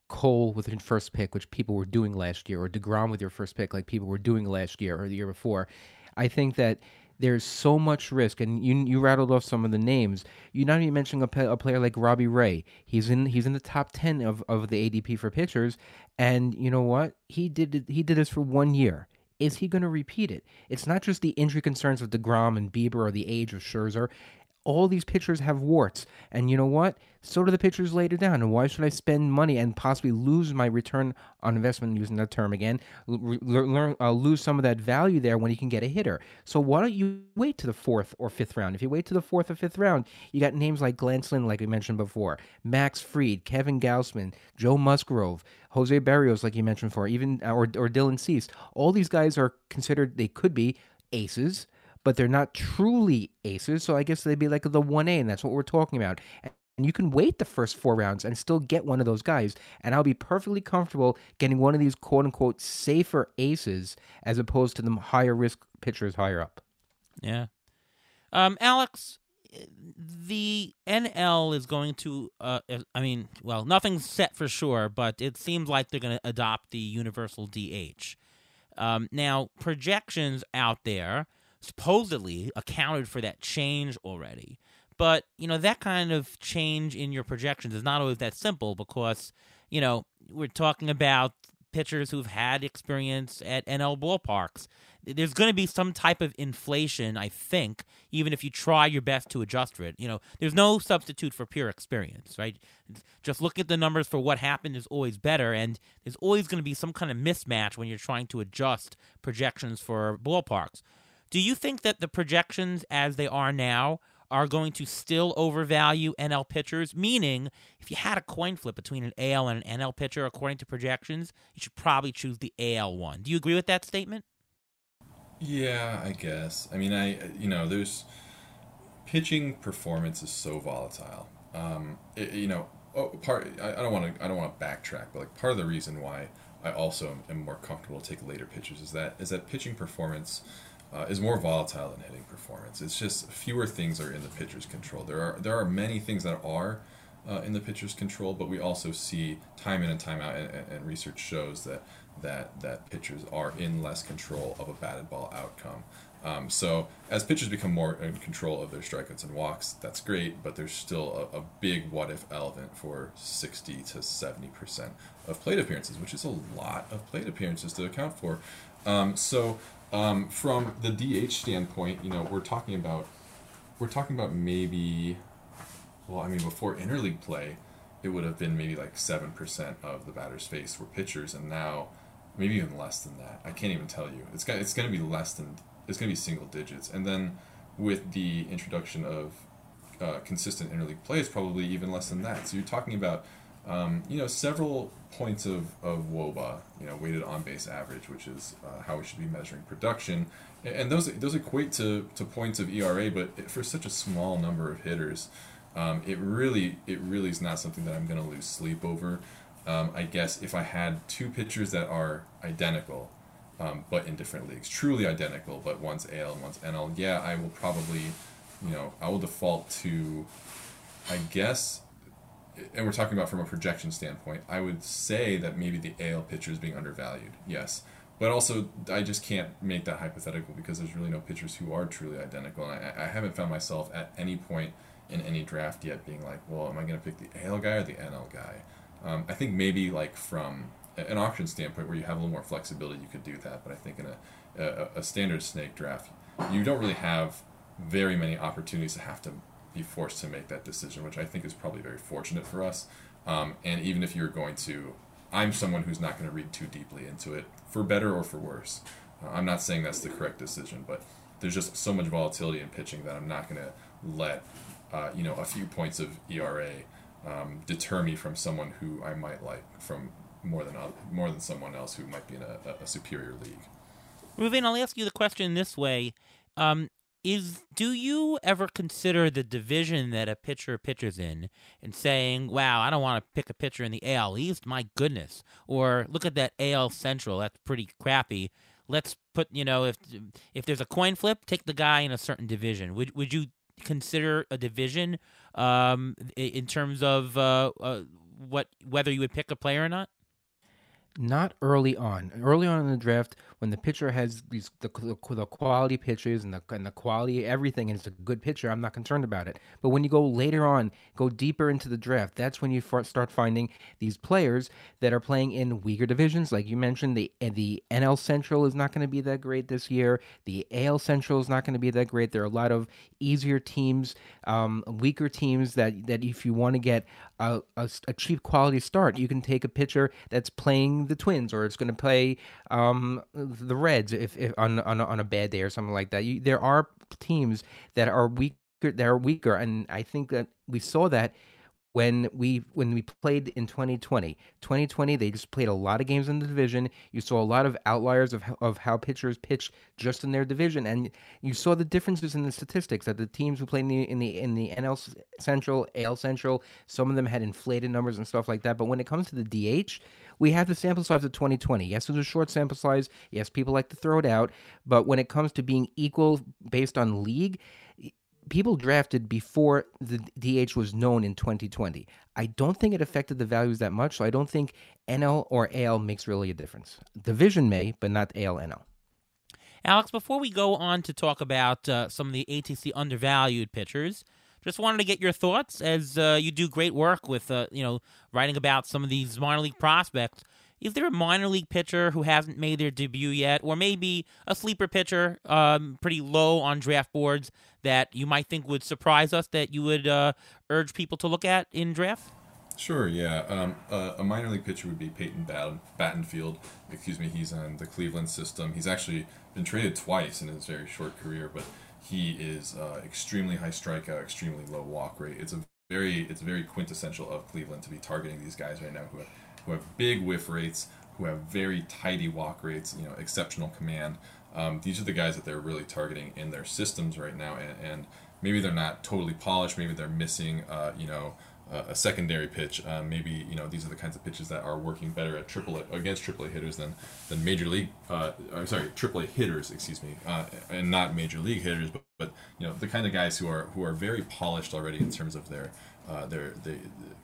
Cole with your first pick, which people were doing last year, or DeGrom with your first pick, like people were doing last year or the year before. I think that there's so much risk, and you you rattled off some of the names. You're not even mentioning a, a, player like Robbie Ray. He's in he's in the top ten of, of the ADP for pitchers, and you know what? He did he did this for one year. Is he going to repeat it? It's not just the injury concerns of Degrom and Bieber or the age of Scherzer all these pitchers have warts. And you know what? So do the pitchers later down. And why should I spend money and possibly lose my return on investment, using that term again, learn, uh, lose some of that value there when you can get a hitter? So why don't you wait to the fourth or fifth round? If you wait to the fourth or fifth round, you got names like Glenn Lynn, like we mentioned before, Max Fried, Kevin Gausman, Joe Musgrove, Jose Berrios, like you mentioned before, even or, or Dylan Cease. All these guys are considered, they could be aces but they're not truly aces. So I guess they'd be like the 1A, and that's what we're talking about. And you can wait the first four rounds and still get one of those guys. And I'll be perfectly comfortable getting one of these quote unquote safer aces as opposed to the higher risk pitchers higher up. Yeah. Um, Alex, the NL is going to, uh, I mean, well, nothing's set for sure, but it seems like they're going to adopt the universal DH. Um, now, projections out there supposedly accounted for that change already. But, you know, that kind of change in your projections is not always that simple because, you know, we're talking about pitchers who've had experience at NL ballparks. There's going to be some type of inflation, I think, even if you try your best to adjust for it. You know, there's no substitute for pure experience, right? Just look at the numbers for what happened is always better, and there's always going to be some kind of mismatch when you're trying to adjust projections for ballparks. Do you think that the projections as they are now are going to still overvalue NL pitchers? Meaning, if you had a coin flip between an AL and an NL pitcher, according to projections, you should probably choose the AL one. Do you agree with that statement? Yeah, I guess. I mean, I you know, there's pitching performance is so volatile. Um, it, you know, oh, part I, I don't want to I don't want to backtrack, but like part of the reason why I also am more comfortable to take later pitchers is that is that pitching performance uh, is more volatile than hitting performance. It's just fewer things are in the pitcher's control. There are there are many things that are uh, in the pitcher's control, but we also see time in and time out, and, and, research shows that that that pitchers are in less control of a batted ball outcome. Um, so as pitchers become more in control of their strikeouts and walks, that's great, but there's still a, a big what if element for 60 to 70 percent of plate appearances, which is a lot of plate appearances to account for. Um, so um, from the DH standpoint, you know, we're talking about we're talking about maybe well, I mean, before interleague play, it would have been maybe like seven percent of the batters faced were pitchers, and now maybe even less than that. I can't even tell you. It's gonna it's gonna be less than it's gonna be single digits, and then with the introduction of uh, consistent interleague play, it's probably even less than that. So you're talking about um, you know, several points of, of WOBA, you know, weighted on base average, which is uh, how we should be measuring production. And those those equate to, to points of ERA, but for such a small number of hitters, um, it really it really is not something that I'm going to lose sleep over. Um, I guess if I had two pitchers that are identical, um, but in different leagues, truly identical, but one's AL and one's NL, yeah, I will probably, you know, I will default to, I guess, and we're talking about from a projection standpoint, I would say that maybe the AL pitcher is being undervalued. Yes. But also, I just can't make that hypothetical because there's really no pitchers who are truly identical. And I, I haven't found myself at any point in any draft yet being like, well, am I going to pick the AL guy or the NL guy? Um, I think maybe like from an auction standpoint where you have a little more flexibility, you could do that. But I think in a, a, a standard snake draft, you don't really have very many opportunities to have to be forced to make that decision, which I think is probably very fortunate for us. Um, and even if you're going to, I'm someone who's not going to read too deeply into it, for better or for worse. Uh, I'm not saying that's the correct decision, but there's just so much volatility in pitching that I'm not going to let, uh, you know, a few points of ERA um, deter me from someone who I might like from more than more than someone else who might be in a, a superior league. Reuven, I'll ask you the question this way: um, Is do you ever consider the division that a pitcher pitches in and saying, "Wow, I don't want to pick a pitcher in the AL East. My goodness," or "Look at that AL Central. That's pretty crappy." Let's put, you know, if if there's a coin flip, take the guy in a certain division. Would would you consider a division um, in terms of uh, uh, what whether you would pick a player or not? Not early on. Early on in the draft, when the pitcher has these the, the, quality pitches and the and the quality everything, and it's a good pitcher, I'm not concerned about it. But when you go later on, go deeper into the draft, that's when you start finding these players that are playing in weaker divisions. Like you mentioned, the the NL Central is not going to be that great this year. The AL Central is not going to be that great. There are a lot of easier teams, um, weaker teams that that if you want to get a, a, a, cheap quality start, you can take a pitcher that's playing the Twins or it's going to play um, the Reds if, if on, on on a bad day or something like that. You, there are teams that are weaker that are weaker, and I think that we saw that when we when we played in 2020 2020 they just played a lot of games in the division. You saw a lot of outliers of, of how pitchers pitched just in their division. And you saw the differences in the statistics that the teams who played in the in the in the NL Central AL Central some of them had inflated numbers and stuff like that. But when it comes to the DH we have the sample size of 2020 yes it was a short sample size. Yes people like to throw it out. But when it comes to being equal based on league people drafted before the DH was known in 2020. I don't think it affected the values that much, so I don't think NL or AL makes really a difference. Division may, but not AL NL. Alex, before we go on to talk about uh, some of the ATC undervalued pitchers, just wanted to get your thoughts as uh, you do great work with uh, you know writing about some of these minor league prospects. Is there a minor league pitcher who hasn't made their debut yet, or maybe a sleeper pitcher, um, pretty low on draft boards that you might think would surprise us that you would uh, urge people to look at in draft? Sure, yeah. Um, uh, a minor league pitcher would be Peyton Batten, Battenfield. Excuse me, he's on the Cleveland system. He's actually been traded twice in his very short career, but he is uh, extremely high strikeout, extremely low walk rate. It's a very, it's very quintessential of Cleveland to be targeting these guys right now who have, who have big whiff rates, who have very tidy walk rates, you know, exceptional command. Um, these are the guys that they're really targeting in their systems right now, and, and maybe they're not totally polished. Maybe they're missing, uh, you know, a secondary pitch. Uh, maybe you know these are the kinds of pitches that are working better at triple against triple A hitters than than major league. Uh, I'm sorry, triple A hitters, excuse me, uh, and not major league hitters, but, but you know the kind of guys who are who are very polished already in terms of their uh, their the, the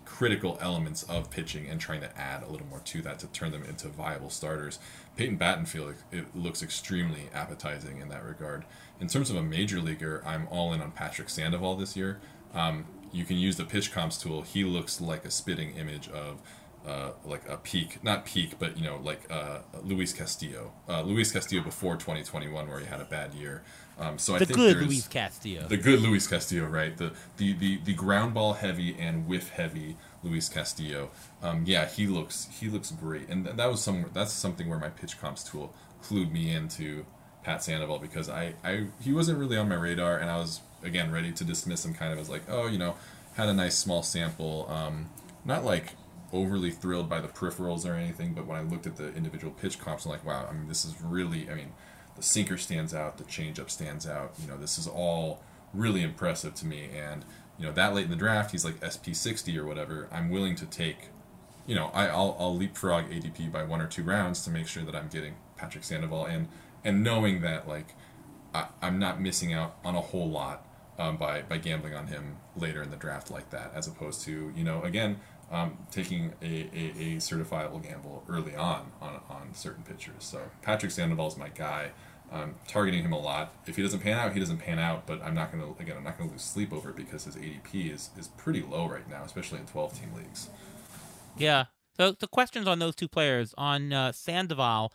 critical elements of pitching and trying to add a little more to that to turn them into viable starters. Peyton Battenfield it looks extremely appetizing in that regard. In terms of a major leaguer, I'm all in on Patrick Sandoval this year. Um, you can use the pitch comps tool. He looks like a spitting image of uh, like a peak, not peak, but you know, like uh, Luis Castillo. Uh, Luis Castillo before 2021, where he had a bad year. Um, so the I think good Luis Castillo. The good Luis Castillo, right? The the the, the ground ball heavy and whiff heavy Luis Castillo. Um, yeah, he looks he looks great, and that was some that's something where my pitch comps tool clued me into Pat Sandoval because I, I he wasn't really on my radar, and I was again ready to dismiss him kind of as like oh you know had a nice small sample, um, not like overly thrilled by the peripherals or anything, but when I looked at the individual pitch comps, I'm like wow, I mean this is really I mean the sinker stands out, the changeup stands out. You know, this is all really impressive to me. And you know, that late in the draft, he's like SP sixty or whatever. I'm willing to take. You know, I, will I'll leapfrog ADP by one or two rounds to make sure that I'm getting Patrick Sandoval and and knowing that like I, I'm not missing out on a whole lot um, by by gambling on him later in the draft like that, as opposed to you know again um, taking a, a, a, certifiable gamble early on, on on certain pitchers. So Patrick Sandoval is my guy. Um, targeting him a lot. If he doesn't pan out, he doesn't pan out. But I'm not going to again. I'm not going to lose sleep over it because his ADP is is pretty low right now, especially in 12 team leagues. Yeah. So the questions on those two players on uh, Sandoval.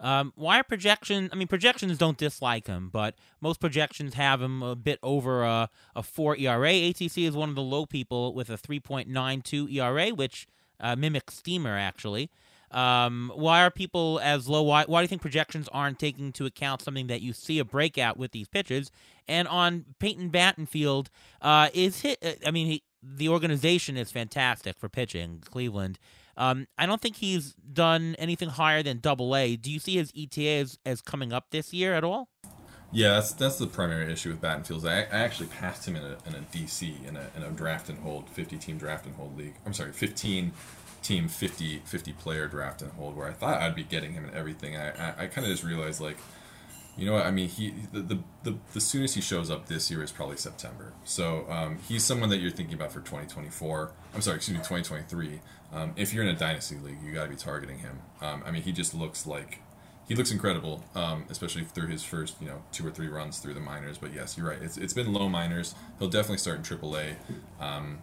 Um, why are projections? I mean, projections don't dislike him, but most projections have him a bit over a, a four ERA. ATC is one of the low people with a 3.92 ERA, which uh, mimics Steamer actually. Um, why are people as low? Why, why do you think projections aren't taking into account something that you see a breakout with these pitches? And on Peyton Battenfield, uh, is hit. Uh, I mean, he, the organization is fantastic for pitching. Cleveland. Um, I don't think he's done anything higher than Double A. Do you see his ETA as, as coming up this year at all? Yeah, that's that's the primary issue with Battenfield. I, I actually passed him in a, in a DC in a, in a draft and hold 50 team draft and hold league. I'm sorry, 15 team 50 50 player draft and hold where I thought I'd be getting him and everything. I I, I kind of just realized like you know what I mean he the, the, the the soonest he shows up this year is probably September. So um, he's someone that you're thinking about for 2024. I'm sorry, excuse me, 2023. Um, if you're in a dynasty league, you got to be targeting him. Um, I mean, he just looks like he looks incredible, um, especially through his first you know two or three runs through the minors. But yes, you're right. It's it's been low minors. He'll definitely start in AAA. Um,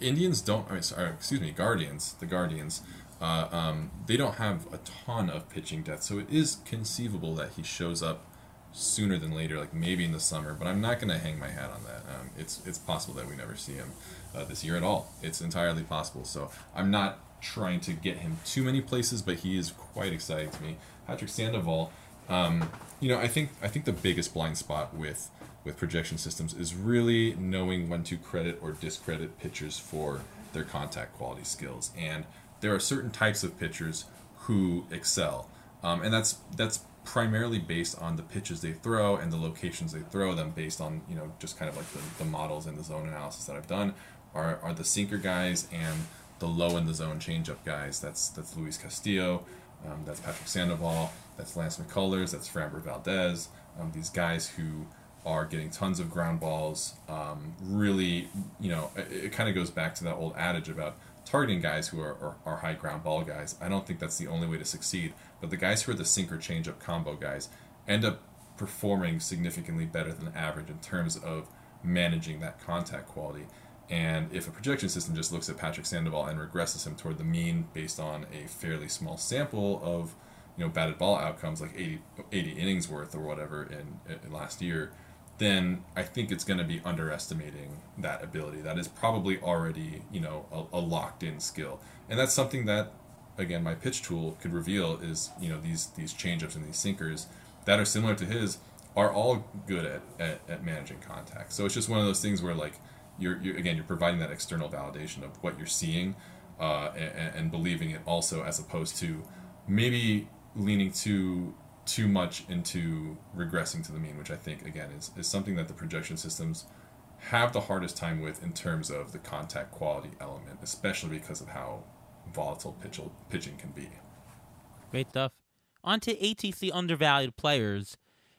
Indians don't. I mean, sorry, excuse me, Guardians. The Guardians. Uh, um, they don't have a ton of pitching depth, so it is conceivable that he shows up sooner than later, like maybe in the summer. But I'm not going to hang my hat on that. Um, it's it's possible that we never see him uh, this year at all. It's entirely possible. So I'm not trying to get him too many places, but he is quite exciting to me. Patrick Sandoval, um, you know, I think I think the biggest blind spot with with projection systems is really knowing when to credit or discredit pitchers for their contact quality skills. And there are certain types of pitchers who excel, um, and that's that's primarily based on the pitches they throw and the locations they throw them based on you know just kind of like the, the models and the zone analysis that I've done are, are the sinker guys and the low in the zone changeup guys. That's that's Luis Castillo, um, that's Patrick Sandoval, that's Lance McCullers, that's Framber Valdez. Um, these guys who are getting tons of ground balls. Um, really, you know, it, it kind of goes back to that old adage about targeting guys who are, are, are, high ground ball guys. I don't think that's the only way to succeed, but the guys who are the sinker changeup combo guys end up performing significantly better than average in terms of managing that contact quality. And if a projection system just looks at Patrick Sandoval and regresses him toward the mean based on a fairly small sample of you know batted ball outcomes like 80, 80 innings worth or whatever in, in last year, then I think it's going to be underestimating that ability. That is probably already, you know, a, a, locked in skill. And that's something that, again, my pitch tool could reveal is, you know, these these changeups and these sinkers that are similar to his are all good at, at, at managing contact. So it's just one of those things where, like, you're, you're again, you're providing that external validation of what you're seeing uh, and, and believing it also, as opposed to maybe leaning too too much into regressing to the mean, which I think again is, is something that the projection systems have the hardest time with in terms of the contact quality element, especially because of how volatile pitch, pitching can be. Great stuff. On to ATC undervalued players.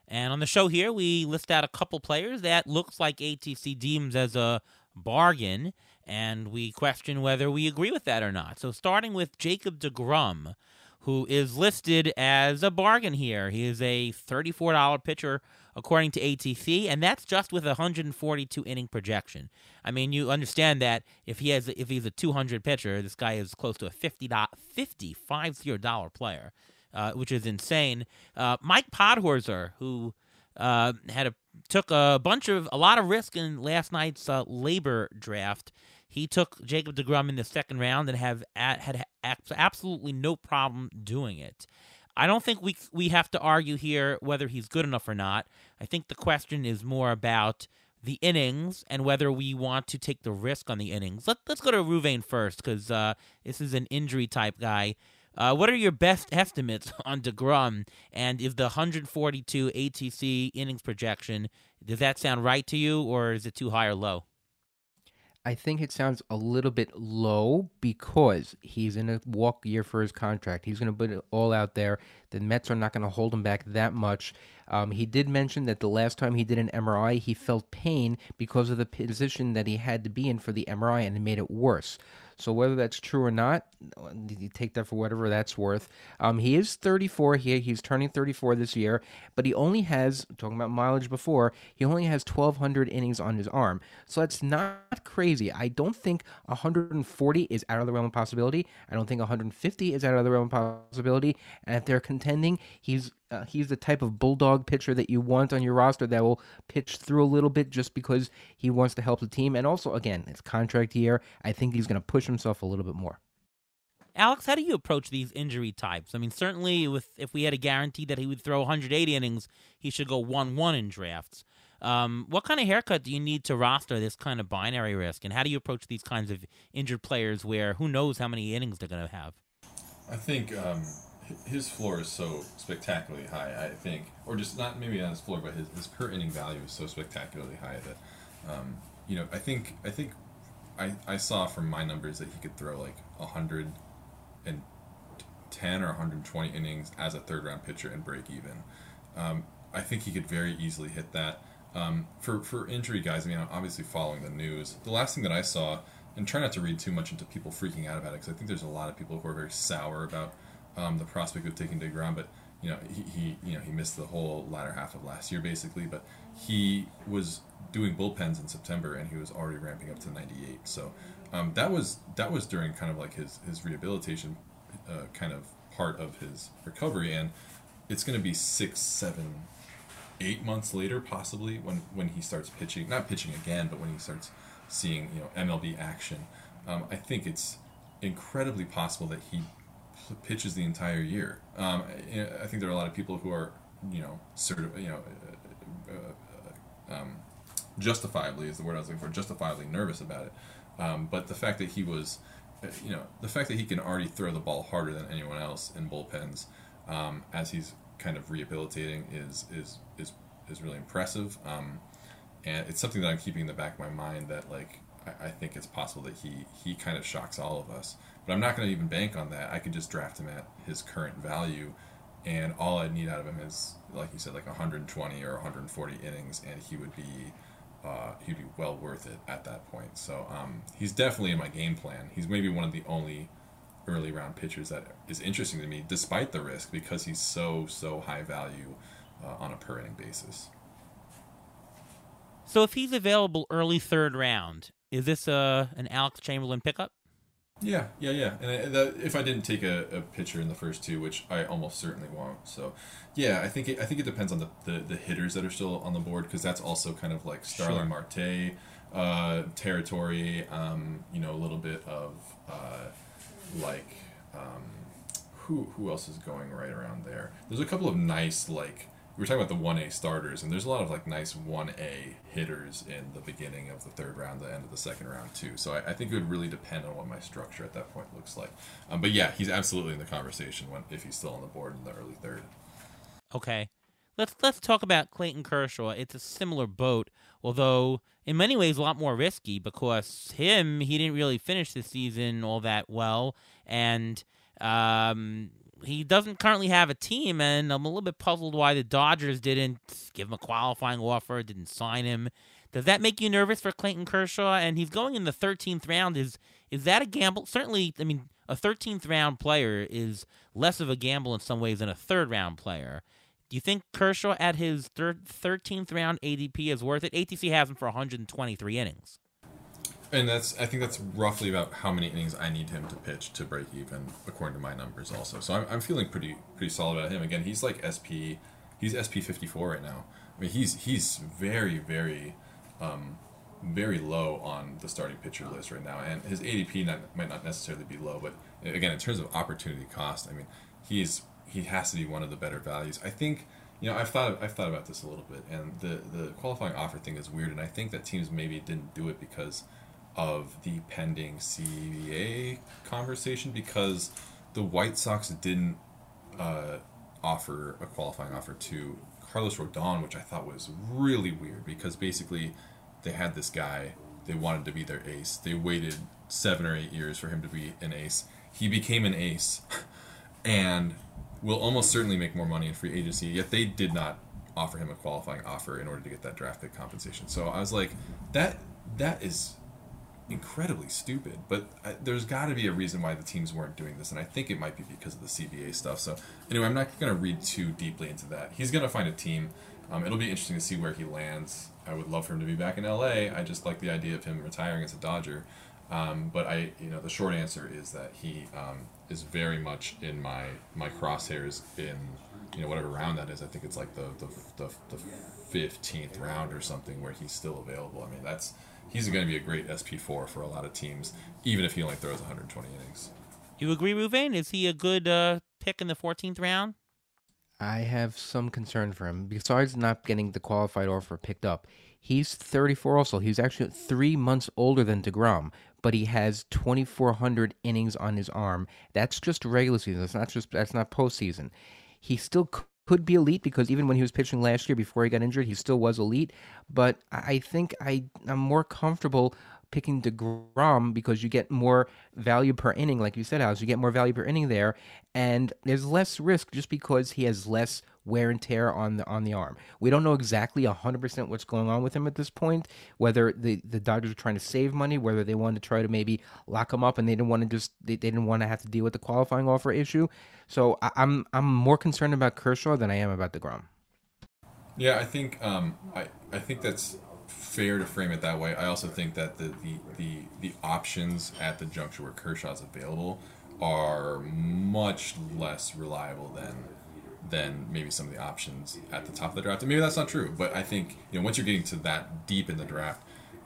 And on the show here, we list out a couple players that looks like ATC deems as a bargain, and we question whether we agree with that or not. So starting with Jacob DeGrom who is listed as a bargain here. He is a $34 pitcher according to ATC, and that's just with a 142 inning projection. I mean, you understand that if he has if he's a 200 pitcher, this guy is close to a 50 50 dollar player, uh, which is insane. Uh, Mike Podhorzer, who uh, had a took a bunch of a lot of risk in last night's uh, LABR draft he took Jacob DeGrom in the second round and have had absolutely no problem doing it. I don't think we we have to argue here whether he's good enough or not. I think the question is more about the innings and whether we want to take the risk on the innings. Let, let's go to Reuven first because uh, this is an injury type guy. Uh, what are your best estimates on DeGrom? And is the 142 ATC innings projection, does that sound right to you or is it too high or low? I think it sounds a little bit low because he's in a walk year for his contract. He's going to put it all out there. The Mets are not going to hold him back that much. Um, he did mention that the last time he did an MRI, he felt pain because of the position that he had to be in for the MRI, and it made it worse. So whether that's true or not, you take that for whatever that's worth. Um, he is 34. He, he's turning 34 this year, but he only has, talking about mileage before, he only has 1,200 innings on his arm. So that's not crazy. I don't think 140 is out of the realm of possibility. I don't think 150 is out of the realm of possibility. And if they're contending, he's uh, he's the type of bulldog pitcher that you want on your roster that will pitch through a little bit just because he wants to help the team. And also, again, it's contract year. I think he's going to push himself a little bit more. Alex, how do you approach these injury types? I mean, certainly, with if we had a guarantee that he would throw 180 innings, he should go one-one in drafts. Um, what kind of haircut do you need to roster this kind of binary risk, and how do you approach these kinds of injured players where who knows how many innings they're going to have? I think um, his floor is so spectacularly high. I think, or just not maybe not his floor, but his, his per inning value is so spectacularly high that um, you know I think I think I, I saw from my numbers that he could throw like hundred and ten or 120 innings as a third round pitcher and break even. Um, I think he could very easily hit that. Um, for for injury guys, I mean, I'm obviously following the news. The last thing that I saw, and try not to read too much into people freaking out about it, because I think there's a lot of people who are very sour about um, the prospect of taking Degrom, but you know he, he you know he missed the whole latter half of last year basically. But he was doing bullpens in September, and he was already ramping up to 98. So um, that was that was during kind of like his his rehabilitation uh, kind of part of his recovery, and it's going to be six, seven, eight months later possibly when when he starts pitching, not pitching again, but when he starts seeing you know MLB action. Um, I think it's incredibly possible that he pitches the entire year. Um, I think there are a lot of people who are, you know, sort of, you know, uh, uh, um, justifiably is the word I was looking for, justifiably nervous about it. Um, but the fact that he was, uh, you know, the fact that he can already throw the ball harder than anyone else in bullpens um, as he's kind of rehabilitating is is is is really impressive. Um, and it's something that I'm keeping in the back of my mind that like I, I think it's possible that he he kind of shocks all of us. But I'm not going to even bank on that. I could just draft him at his current value, and all I'd need out of him is, like you said, like 120 or 140 innings, and he would be uh, he'd be well worth it at that point. So um, he's definitely in my game plan. He's maybe one of the only early round pitchers that is interesting to me, despite the risk, because he's so so high value uh, on a per inning basis. So if he's available early third round, is this a uh, an Alex Chamberlain pickup? Yeah, yeah, yeah. And that, if I didn't take a, a pitcher in the first two, which I almost certainly won't, so yeah, I think it, I think it depends on the, the, the hitters that are still on the board because that's also kind of like Starling sure. Marte uh, territory. Um, you know, a little bit of uh, like um, who who else is going right around there. There's a couple of nice like we were talking about the one A starters, and there's a lot of like nice one A hitters in the beginning of the third round, the end of the second round too. So I, I think it would really depend on what my structure at that point looks like. Um, but yeah, he's absolutely in the conversation when if he's still on the board in the early third. Okay, let's let's talk about Clayton Kershaw. It's a similar boat, although in many ways a lot more risky because him he didn't really finish the season all that well, and um, he doesn't currently have a team, and I'm a little bit puzzled why the Dodgers didn't give him a qualifying offer, didn't sign him. Does that make you nervous for Clayton Kershaw? And he's going in the 13th round. Is is that a gamble? Certainly, I mean, a 13th round player is less of a gamble in some ways than a third round player. Do you think Kershaw at his third, 13th round ADP is worth it? ATC has him for 123 innings. And that's I think that's roughly about how many innings I need him to pitch to break even, according to my numbers. Also, so I'm, I'm feeling pretty pretty solid about him. Again, he's like SP, he's SP 54 right now. I mean, he's he's very very, um, very low on the starting pitcher list right now, and his ADP not, might not necessarily be low, but again, in terms of opportunity cost, I mean, he's he has to be one of the better values. I think you know, I've thought I've thought about this a little bit, and the the qualifying offer thing is weird, and I think that teams maybe didn't do it because of the pending CBA conversation because the White Sox didn't uh, offer a qualifying offer to Carlos Rodon, which I thought was really weird because basically they had this guy, they wanted to be their ace. They waited seven or eight years for him to be an ace. He became an ace, and will almost certainly make more money in free agency. Yet they did not offer him a qualifying offer in order to get that draft pick compensation. So I was like, that that is incredibly stupid. But I, there's got to be a reason why the teams weren't doing this, and I think it might be because of the CBA stuff. So anyway, I'm not going to read too deeply into that. He's going to find a team. Um, it'll be interesting to see where he lands. I would love for him to be back in LA. I just like the idea of him retiring as a Dodger. Um, but I, you know, the short answer is that he um, is very much in my my crosshairs in, you know, whatever round that is. I think it's like the the the fifteenth round or something where he's still available. I mean, that's he's going to be a great SP four for a lot of teams, even if he only throws 120 innings. You agree, Reuven? Is he a good uh, pick in the 14th round? I have some concern for him besides not getting the qualified offer picked up. He's 34 also. He's actually three months older than DeGrom, but he has 2,400 innings on his arm. That's just regular season. That's not just that's not postseason. He still could be elite because even when he was pitching last year before he got injured, he still was elite. But I think I, I'm more comfortable picking DeGrom because you get more value per inning, like you said, Alex. You get more value per inning there, and there's less risk just because he has less wear and tear on the on the arm. We don't know exactly 100% what's going on with him at this point, whether the, the Dodgers are trying to save money, whether they want to try to maybe lock him up and they didn't want to just they, they didn't want to have to deal with the qualifying offer issue. So I, I'm I'm more concerned about Kershaw than I am about DeGrom. Yeah, I think um, I I think that's fair to frame it that way. I also think that the the, the, the options at the juncture where Kershaw's available are much less reliable than than maybe some of the options at the top of the draft. And maybe that's not true, but I think you know once you're getting to that deep in the draft,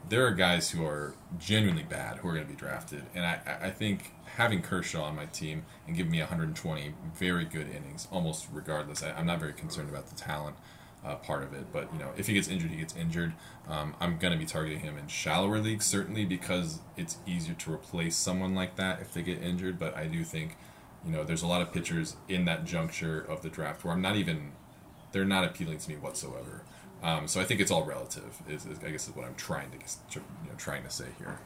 there are guys who are genuinely bad who are going to be drafted, and I I think having Kershaw on my team and giving me 120 very good innings, almost regardless, I, I'm not very concerned about the talent. Uh, part of it. But you know, if he gets injured, he gets injured. Um, I'm going to be targeting him in shallower leagues certainly because it's easier to replace someone like that if they get injured. But I do think you know, there's a lot of pitchers in that juncture of the draft where I'm not even, they're not appealing to me whatsoever. Um, so I think it's all relative. Is, is, I guess is what I'm trying to you know, trying to say here.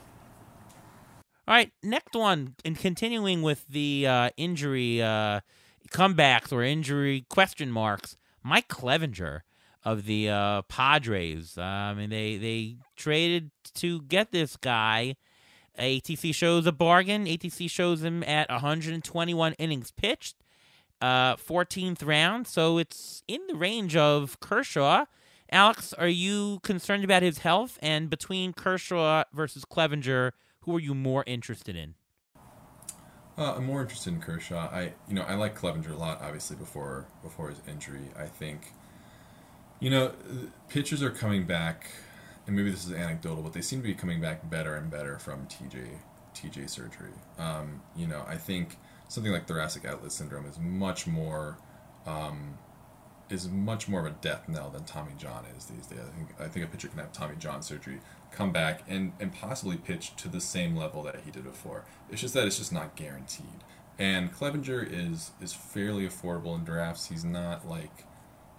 All right, next one, and continuing with the uh, injury uh, comebacks or injury question marks, Mike Clevinger of the uh, Padres. I mean, they they traded to get this guy ATC shows a bargain. ATC shows him at 121 innings pitched, uh, 14th round. So it's in the range of Kershaw. Alex, are you concerned about his health? And between Kershaw versus Clevinger, who are you more interested in? Uh, I'm more interested in Kershaw. I, you know, I like Clevinger a lot. Obviously, before before his injury, I think, you know, pitchers are coming back and maybe this is anecdotal, but they seem to be coming back better and better from TJ TJ surgery. Um, you know, I think something like thoracic outlet syndrome is much more um, is much more of a death knell than Tommy John is these days. I think I think a pitcher can have Tommy John surgery, come back and and possibly pitch to the same level that he did before. It's just that it's just not guaranteed. And Clevinger is is fairly affordable in drafts. He's not like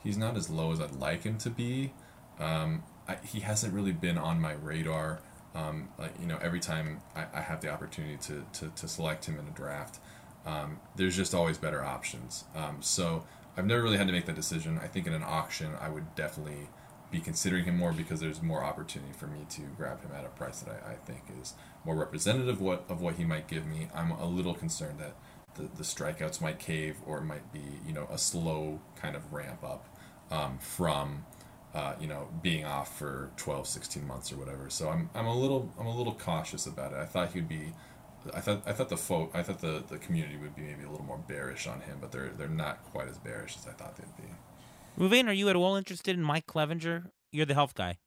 he's not as low as I'd like him to be. Um, I, he hasn't really been on my radar. Um, like you know, every time I, I have the opportunity to, to, to, select him in a draft, um, there's just always better options. Um, so I've never really had to make that decision. I think in an auction, I would definitely be considering him more because there's more opportunity for me to grab him at a price that I, I think is more representative of what of what he might give me. I'm a little concerned that the, the strikeouts might cave or it might be you know a slow kind of ramp up um, from uh, you know, being off for 12, 16 months or whatever. So I'm, I'm a little, I'm a little cautious about it. I thought he'd be, I thought, I thought the folk, I thought the, the community would be maybe a little more bearish on him, but they're, they're not quite as bearish as I thought they'd be. Reuven, are you at all interested in Mike Clevinger? You're the health guy.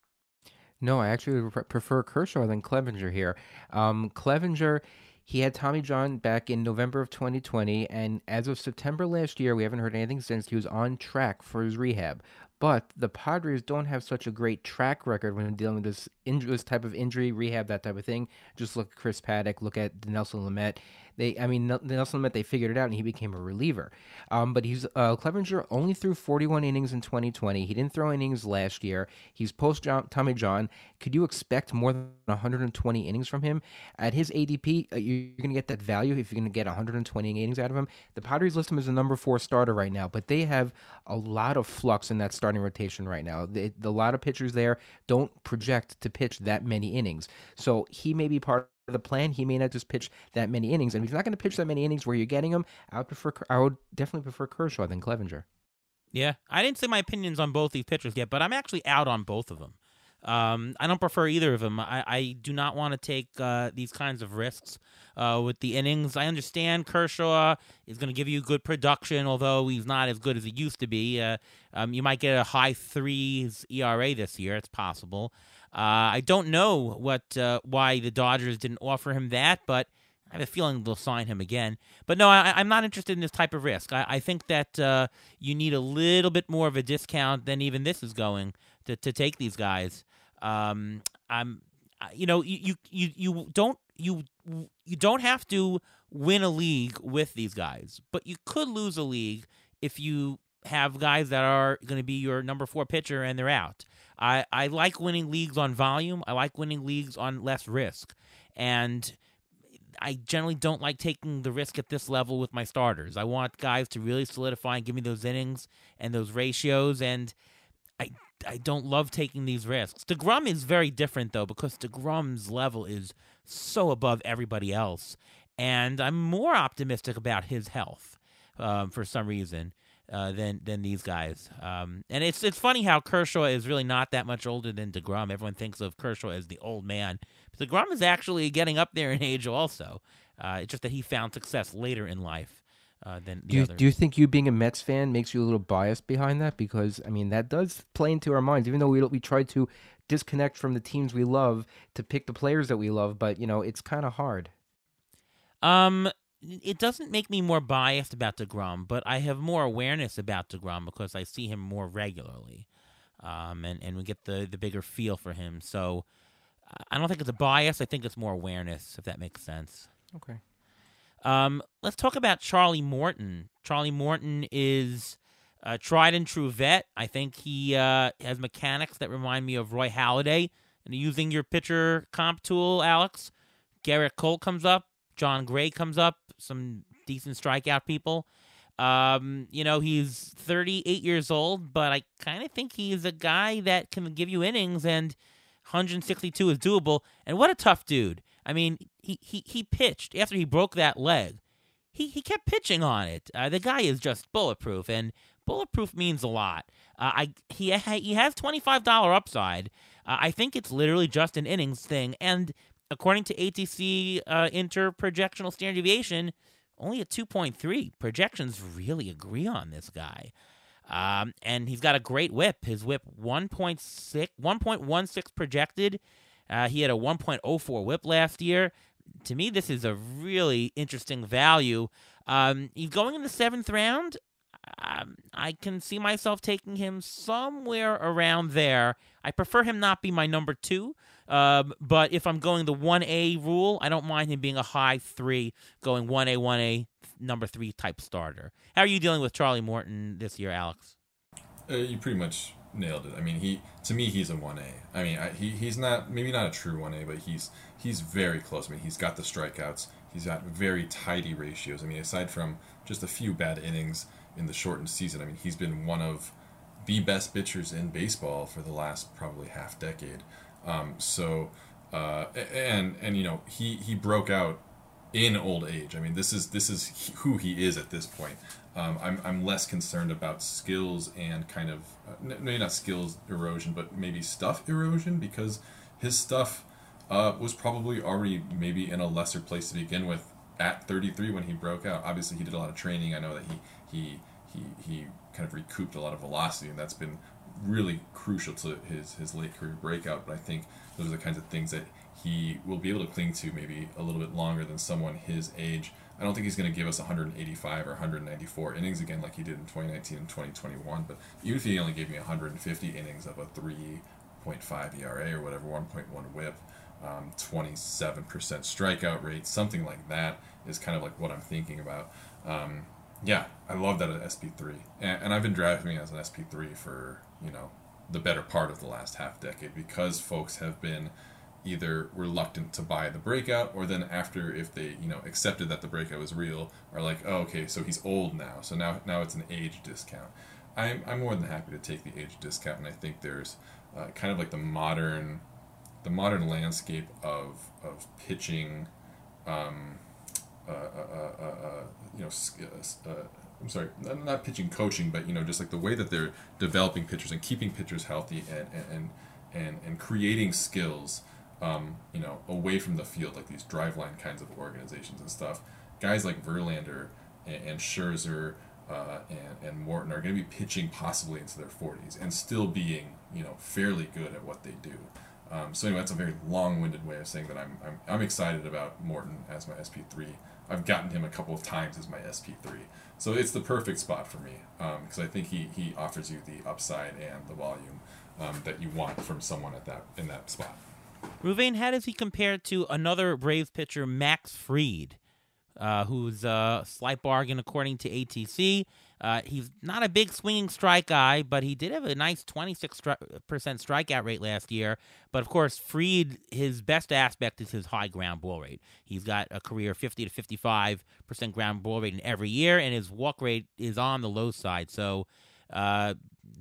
No, I actually prefer Kershaw than Clevinger here. Um, Clevinger, he had Tommy John back in November of 2020, and as of September last year, we haven't heard anything since. He was on track for his rehab. But the Padres don't have such a great track record when dealing with this, inj- this type of injury, rehab, that type of thing. Just look at Chris Paddack, look at Nelson Lamet. They, I mean, Nelson Lamet, they figured it out and he became a reliever. Um, but he's uh, Clevinger only threw 41 innings in 2020. He didn't throw innings last year. He's post Tommy John. Could you expect more than 120 innings from him at his ADP? Uh, you're going to get that value if you're going to get 120 innings out of him. The Padres list him as a number four starter right now, but they have a lot of flux in that starting rotation right now. The, the, a lot of pitchers there don't project to pitch that many innings, so he may be part the plan. He may not just pitch that many innings, and if he's not going to pitch that many innings where you're getting him, I would prefer. I would definitely prefer Kershaw than Clevinger. Yeah, I didn't say my opinions on both these pitchers yet, but I'm actually out on both of them. Um, I don't prefer either of them. I, I do not want to take uh, these kinds of risks uh, with the innings. I understand Kershaw is going to give you good production, although he's not as good as he used to be. Uh, um, you might get a high threes ERA this year. It's possible. Uh, I don't know what uh, why the Dodgers didn't offer him that, but I have a feeling they'll sign him again. But no, I, am not interested in this type of risk. I, I think that uh, you need a little bit more of a discount than even this is going to, to take these guys. Um, I'm, you know, you, you you don't you you don't have to win a league with these guys, but you could lose a league if you have guys that are going to be your number four pitcher and they're out. I, I like winning leagues on volume. I like winning leagues on less risk. And I generally don't like taking the risk at this level with my starters. I want guys to really solidify and give me those innings and those ratios. And I I don't love taking these risks. DeGrom is very different though because DeGrom's level is so above everybody else, and I'm more optimistic about his health um, for some reason uh, than than these guys. Um, and it's it's funny how Kershaw is really not that much older than Degrom. Everyone thinks of Kershaw as the old man, but Degrom is actually getting up there in age also. Uh, it's just that he found success later in life. Uh, than the do you, others. do you think you being a Mets fan makes you a little biased behind that? Because I mean that does play into our minds, even though we we try to disconnect from the teams we love to pick the players that we love, but you know it's kind of hard. Um, it doesn't make me more biased about Degrom, but I have more awareness about Degrom because I see him more regularly, um, and and we get the the bigger feel for him. So I don't think it's a bias. I think it's more awareness, if that makes sense. Okay. Um, let's talk about Charlie Morton. Charlie Morton is a tried and true vet. I think he uh, has mechanics that remind me of Roy Halladay. And using your pitcher comp tool, Alex, Gerrit Cole comes up, Jon Gray comes up, some decent strikeout people. Um, you know, he's 38 years old, but I kind of think he's a guy that can give you innings, and 162 is doable. And what a tough dude. I mean, he, he, he pitched after he broke that leg. He, he kept pitching on it. Uh, the guy is just bulletproof, and bulletproof means a lot. Uh, I he he has twenty five dollar upside. Uh, I think it's literally just an innings thing, and according to ATC uh, interprojectional standard deviation, only a two point three. Projections really agree on this guy. Um, and he's got a great whip. His whip 1.6, 1.16 projected uh, he had a 1.04 whip last year. To me, this is a really interesting value. Um, he's going in the seventh round. Um, I can see myself taking him somewhere around there. I prefer him not be my number two, um, but if I'm going the 1A rule, I don't mind him being a high three, going 1A, 1A, number three type starter. How are you dealing with Charlie Morton this year, Alex? Uh, you pretty much nailed it. I mean, he to me he's a one A. I mean, I, he he's not maybe not a true one A, but he's he's very close. I mean, he's got the strikeouts. He's got very tidy ratios. I mean, aside from just a few bad innings in the shortened season, I mean, he's been one of the best pitchers in baseball for the last probably half decade. Um, so, uh, and and you know, he he broke out in old age. I mean, this is this is who he is at this point. Um, I'm, I'm less concerned about skills and kind of uh, maybe not skills erosion, but maybe stuff erosion because his stuff uh, was probably already maybe in a lesser place to begin with at 33 when he broke out. Obviously, he did a lot of training. I know that he he he he kind of recouped a lot of velocity, and that's been really crucial to his his late career breakout. But I think those are the kinds of things that he will be able to cling to maybe a little bit longer than someone his age I don't think he's going to give us 185 or 194 innings again like he did in 2019 and 2021. But even if he only gave me 150 innings of a 3.5 ERA or whatever, 1.1 WHIP, um, 27% strikeout rate, something like that is kind of like what I'm thinking about. Um, yeah, I love that at SP3, and, and I've been drafting as an SP3 for you know the better part of the last half decade because folks have been either reluctant to buy the breakout or then after if they you know accepted that the breakout was real are like oh okay so he's old now so now now it's an age discount. I'm, I'm more than happy to take the age discount and i think there's uh, kind of like the modern the modern landscape of of pitching um, uh, uh, uh, you know I'm sorry, not pitching coaching, but you know, just like the way that they're developing pitchers and keeping pitchers healthy and and and, and creating skills, um, you know, away from the field, like these driveline kinds of organizations and stuff. Guys like Verlander and, and Scherzer uh, and, and Morton are going to be pitching possibly into their 40s and still being, you know, fairly good at what they do. Um, so anyway, that's a very long-winded way of saying that I'm, I'm, I'm excited about Morton as my SP3. I've gotten him a couple of times as my SP3. So it's the perfect spot for me because um, I think he, he offers you the upside and the volume um, that you want from someone at that in that spot. Reuven, how does he compare to another Braves pitcher, Max Fried, uh, who's a slight bargain according to ATC? Uh, he's not a big swinging strike guy, but he did have a nice 26% strikeout rate last year. But of course, Fried, his best aspect is his high ground ball rate. He's got a career 50 to 55% ground ball rate in every year, and his walk rate is on the low side. So, uh,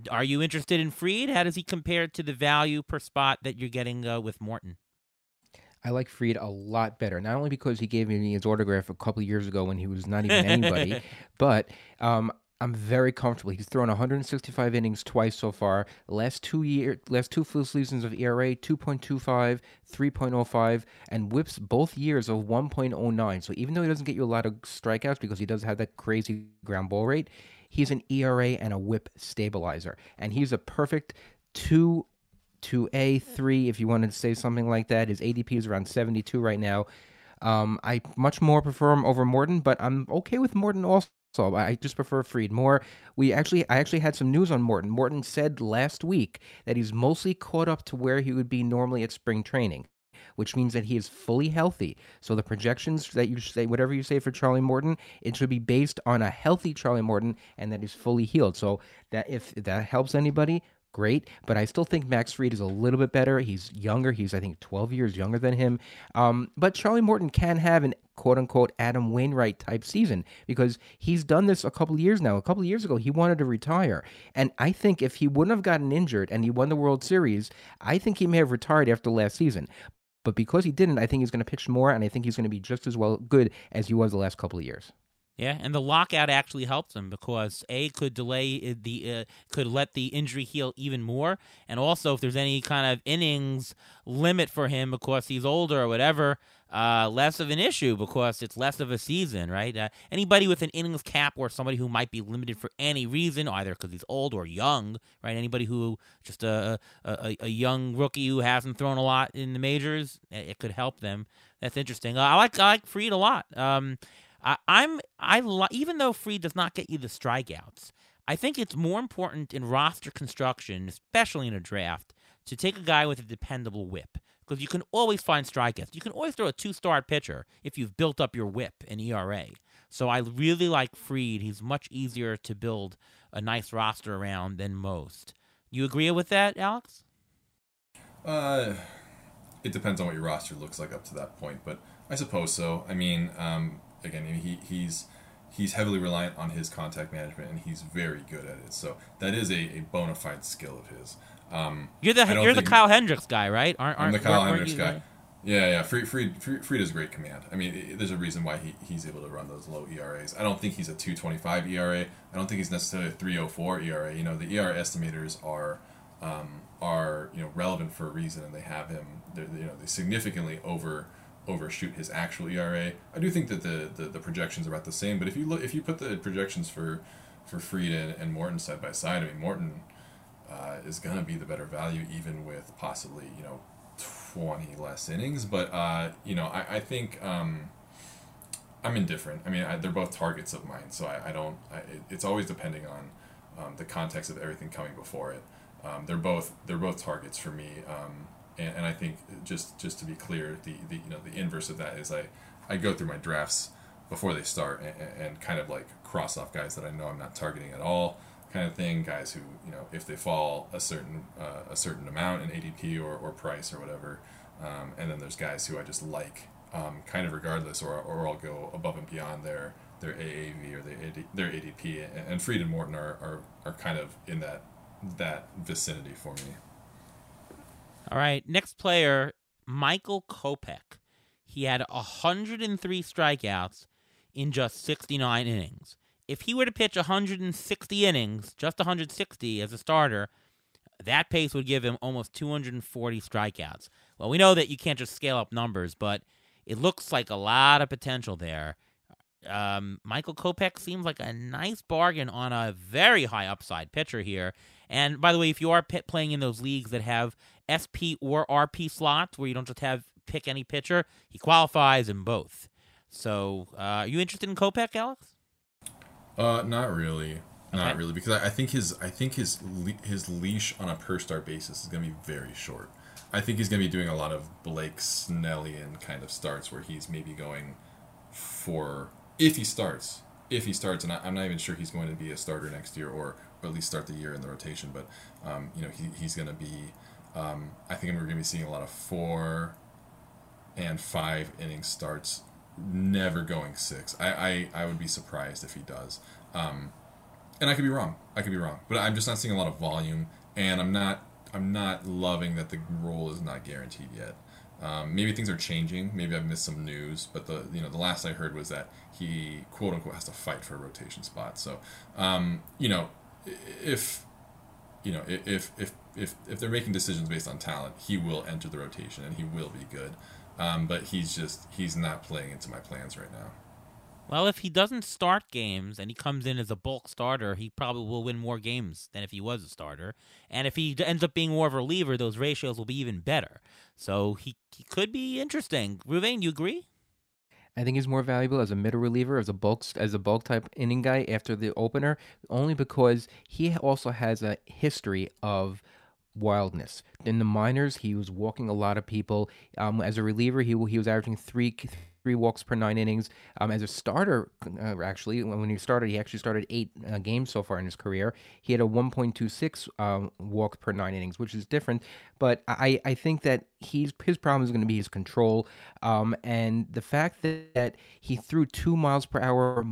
are you interested in Fried? How does he compare to the value per spot that you're getting uh, with Morton? I like Fried a lot better. Not only because he gave me his autograph a couple years ago when he was not even anybody, but um, I'm very comfortable. He's thrown 165 innings twice so far. Last two year, last two full seasons of ERA 2.25, 3.05, and whips both years of 1.09. So even though he doesn't get you a lot of strikeouts because he does have that crazy ground ball rate, he's an ERA and a WHIP stabilizer, and he's a perfect two to A three if you wanted to say something like that. His ADP is around 72 right now. Um, I much more prefer him over Morton, but I'm okay with Morton also. So I just prefer Fried more. We actually, I actually had some news on Morton. Morton said last week that he's mostly caught up to where he would be normally at spring training, which means that he is fully healthy. So the projections that you say, whatever you say for Charlie Morton, it should be based on a healthy Charlie Morton and that he's fully healed. So that if that helps anybody, great, but I still think Max Fried is a little bit better. He's younger. He's, I think, 12 years younger than him. Um, but Charlie Morton can have an quote unquote Adam Wainwright type season because he's done this a couple years now. A couple years ago, he wanted to retire. And I think if he wouldn't have gotten injured and he won the World Series, I think he may have retired after last season. But because he didn't, I think he's going to pitch more, and I think he's going to be just as well good as he was the last couple of years. Yeah, and the lockout actually helps him because a could delay the uh, could let the injury heal even more, and also if there's any kind of innings limit for him because he's older or whatever, uh, less of an issue because it's less of a season, right? Uh, anybody with an innings cap or somebody who might be limited for any reason, either because he's old or young, right? Anybody who just a, a a young rookie who hasn't thrown a lot in the majors, it could help them. That's interesting. I like I like Fried a lot. Um, I, I'm I even though Fried does not get you the strikeouts, I think it's more important in roster construction, especially in a draft, to take a guy with a dependable whip because you can always find strikeouts. You can always throw a two-star pitcher if you've built up your whip and ERA. So I really like Fried. He's much easier to build a nice roster around than most. You agree with that, Alex? Uh, it depends on what your roster looks like up to that point, but I suppose so. I mean, um, again, he, he's he's heavily reliant on his contact management, and he's very good at it. So that is a, a bona fide skill of his. Um, you're the you're the Kyle Hendricks guy, right? Aren't, aren't I'm the Kyle Hendricks guy. Yeah, yeah. Fried, Fried, Fried, Fried is great command. I mean, it, there's a reason why he, he's able to run those low ERAs. I don't think he's a 225 ERA. I don't think he's necessarily a 304 ERA. You know, the ERA estimators are um, are you know relevant for a reason, and they have him. They're, you know, they significantly over overshoot his actual ERA. I do think that the, the, the, projections are about the same, but if you look if you put the projections for for Fried and, and Morton side by side, I mean Morton uh, is going to be the better value even with possibly you know twenty less innings. But uh, you know I, I think um, I'm indifferent. I mean I, they're both targets of mine, so I, I don't. I, it, it's always depending on um, the context of everything coming before it. Um, they're both they're both targets for me. Um, and, and I think just just to be clear, the, the you know the inverse of that is I I go through my drafts before they start and, and kind of like cross off guys that I know I'm not targeting at all kind of thing. Guys who you know if they fall a certain uh, a certain amount in ADP or, or price or whatever, um, and then there's guys who I just like um, kind of regardless, or, or I'll go above and beyond their their AAV or their AD, their ADP. And Fried and Morton are, are, are kind of in that that vicinity for me. All right, next player, Michael Kopech. He had 103 strikeouts in just 69 innings. If he were to pitch 160 innings, just 160 as a starter, that pace would give him almost 240 strikeouts. Well, we know that you can't just scale up numbers, but it looks like a lot of potential there. Um, Michael Kopech seems like a nice bargain on a very high upside pitcher here. And by the way, if you are playing in those leagues that have SP or RP slots where you don't just have pick any pitcher, he qualifies in both. So, uh, are you interested in Kopech, Alex? Uh, not really, not okay. really, because I, I, think his I think his le- his leash on a per start basis is going to be very short. I think he's going to be doing a lot of Blake Snellian kind of starts where he's maybe going for if he starts, if he starts, and I, am not even sure he's going to be a starter next year or, at least start the year in the rotation. But um, you know, he, he's going to be. Um, I think we're going to be seeing a lot of four and five inning starts never going six. I, I, I would be surprised if he does. Um, and I could be wrong. I could be wrong, but I'm just not seeing a lot of volume, and I'm not I'm not loving that the role is not guaranteed yet. Um, maybe things are changing. Maybe I've missed some news, but the you know the last I heard was that he quote unquote has to fight for a rotation spot. So um, you know if you know if if if if they're making decisions based on talent, he will enter the rotation and he will be good. Um, but he's just he's not playing into my plans right now. Well, if he doesn't start games and he comes in as a bulk starter, he probably will win more games than if he was a starter. And if he ends up being more of a reliever, those ratios will be even better. So he, he could be interesting. Reuven, you agree? I think he's more valuable as a middle reliever, as a bulk as a bulk type inning guy after the opener, only because he also has a history of wildness. In the minors, he was walking a lot of people. Um, as a reliever, he he was averaging three three walks per nine innings. Um, as a starter, uh, actually, when he started, he actually started eight uh, games so far in his career. He had a 1.26 um, walk per nine innings, which is different. But I, I think that he's his problem is going to be his control, um, and the fact that, that he threw two miles per hour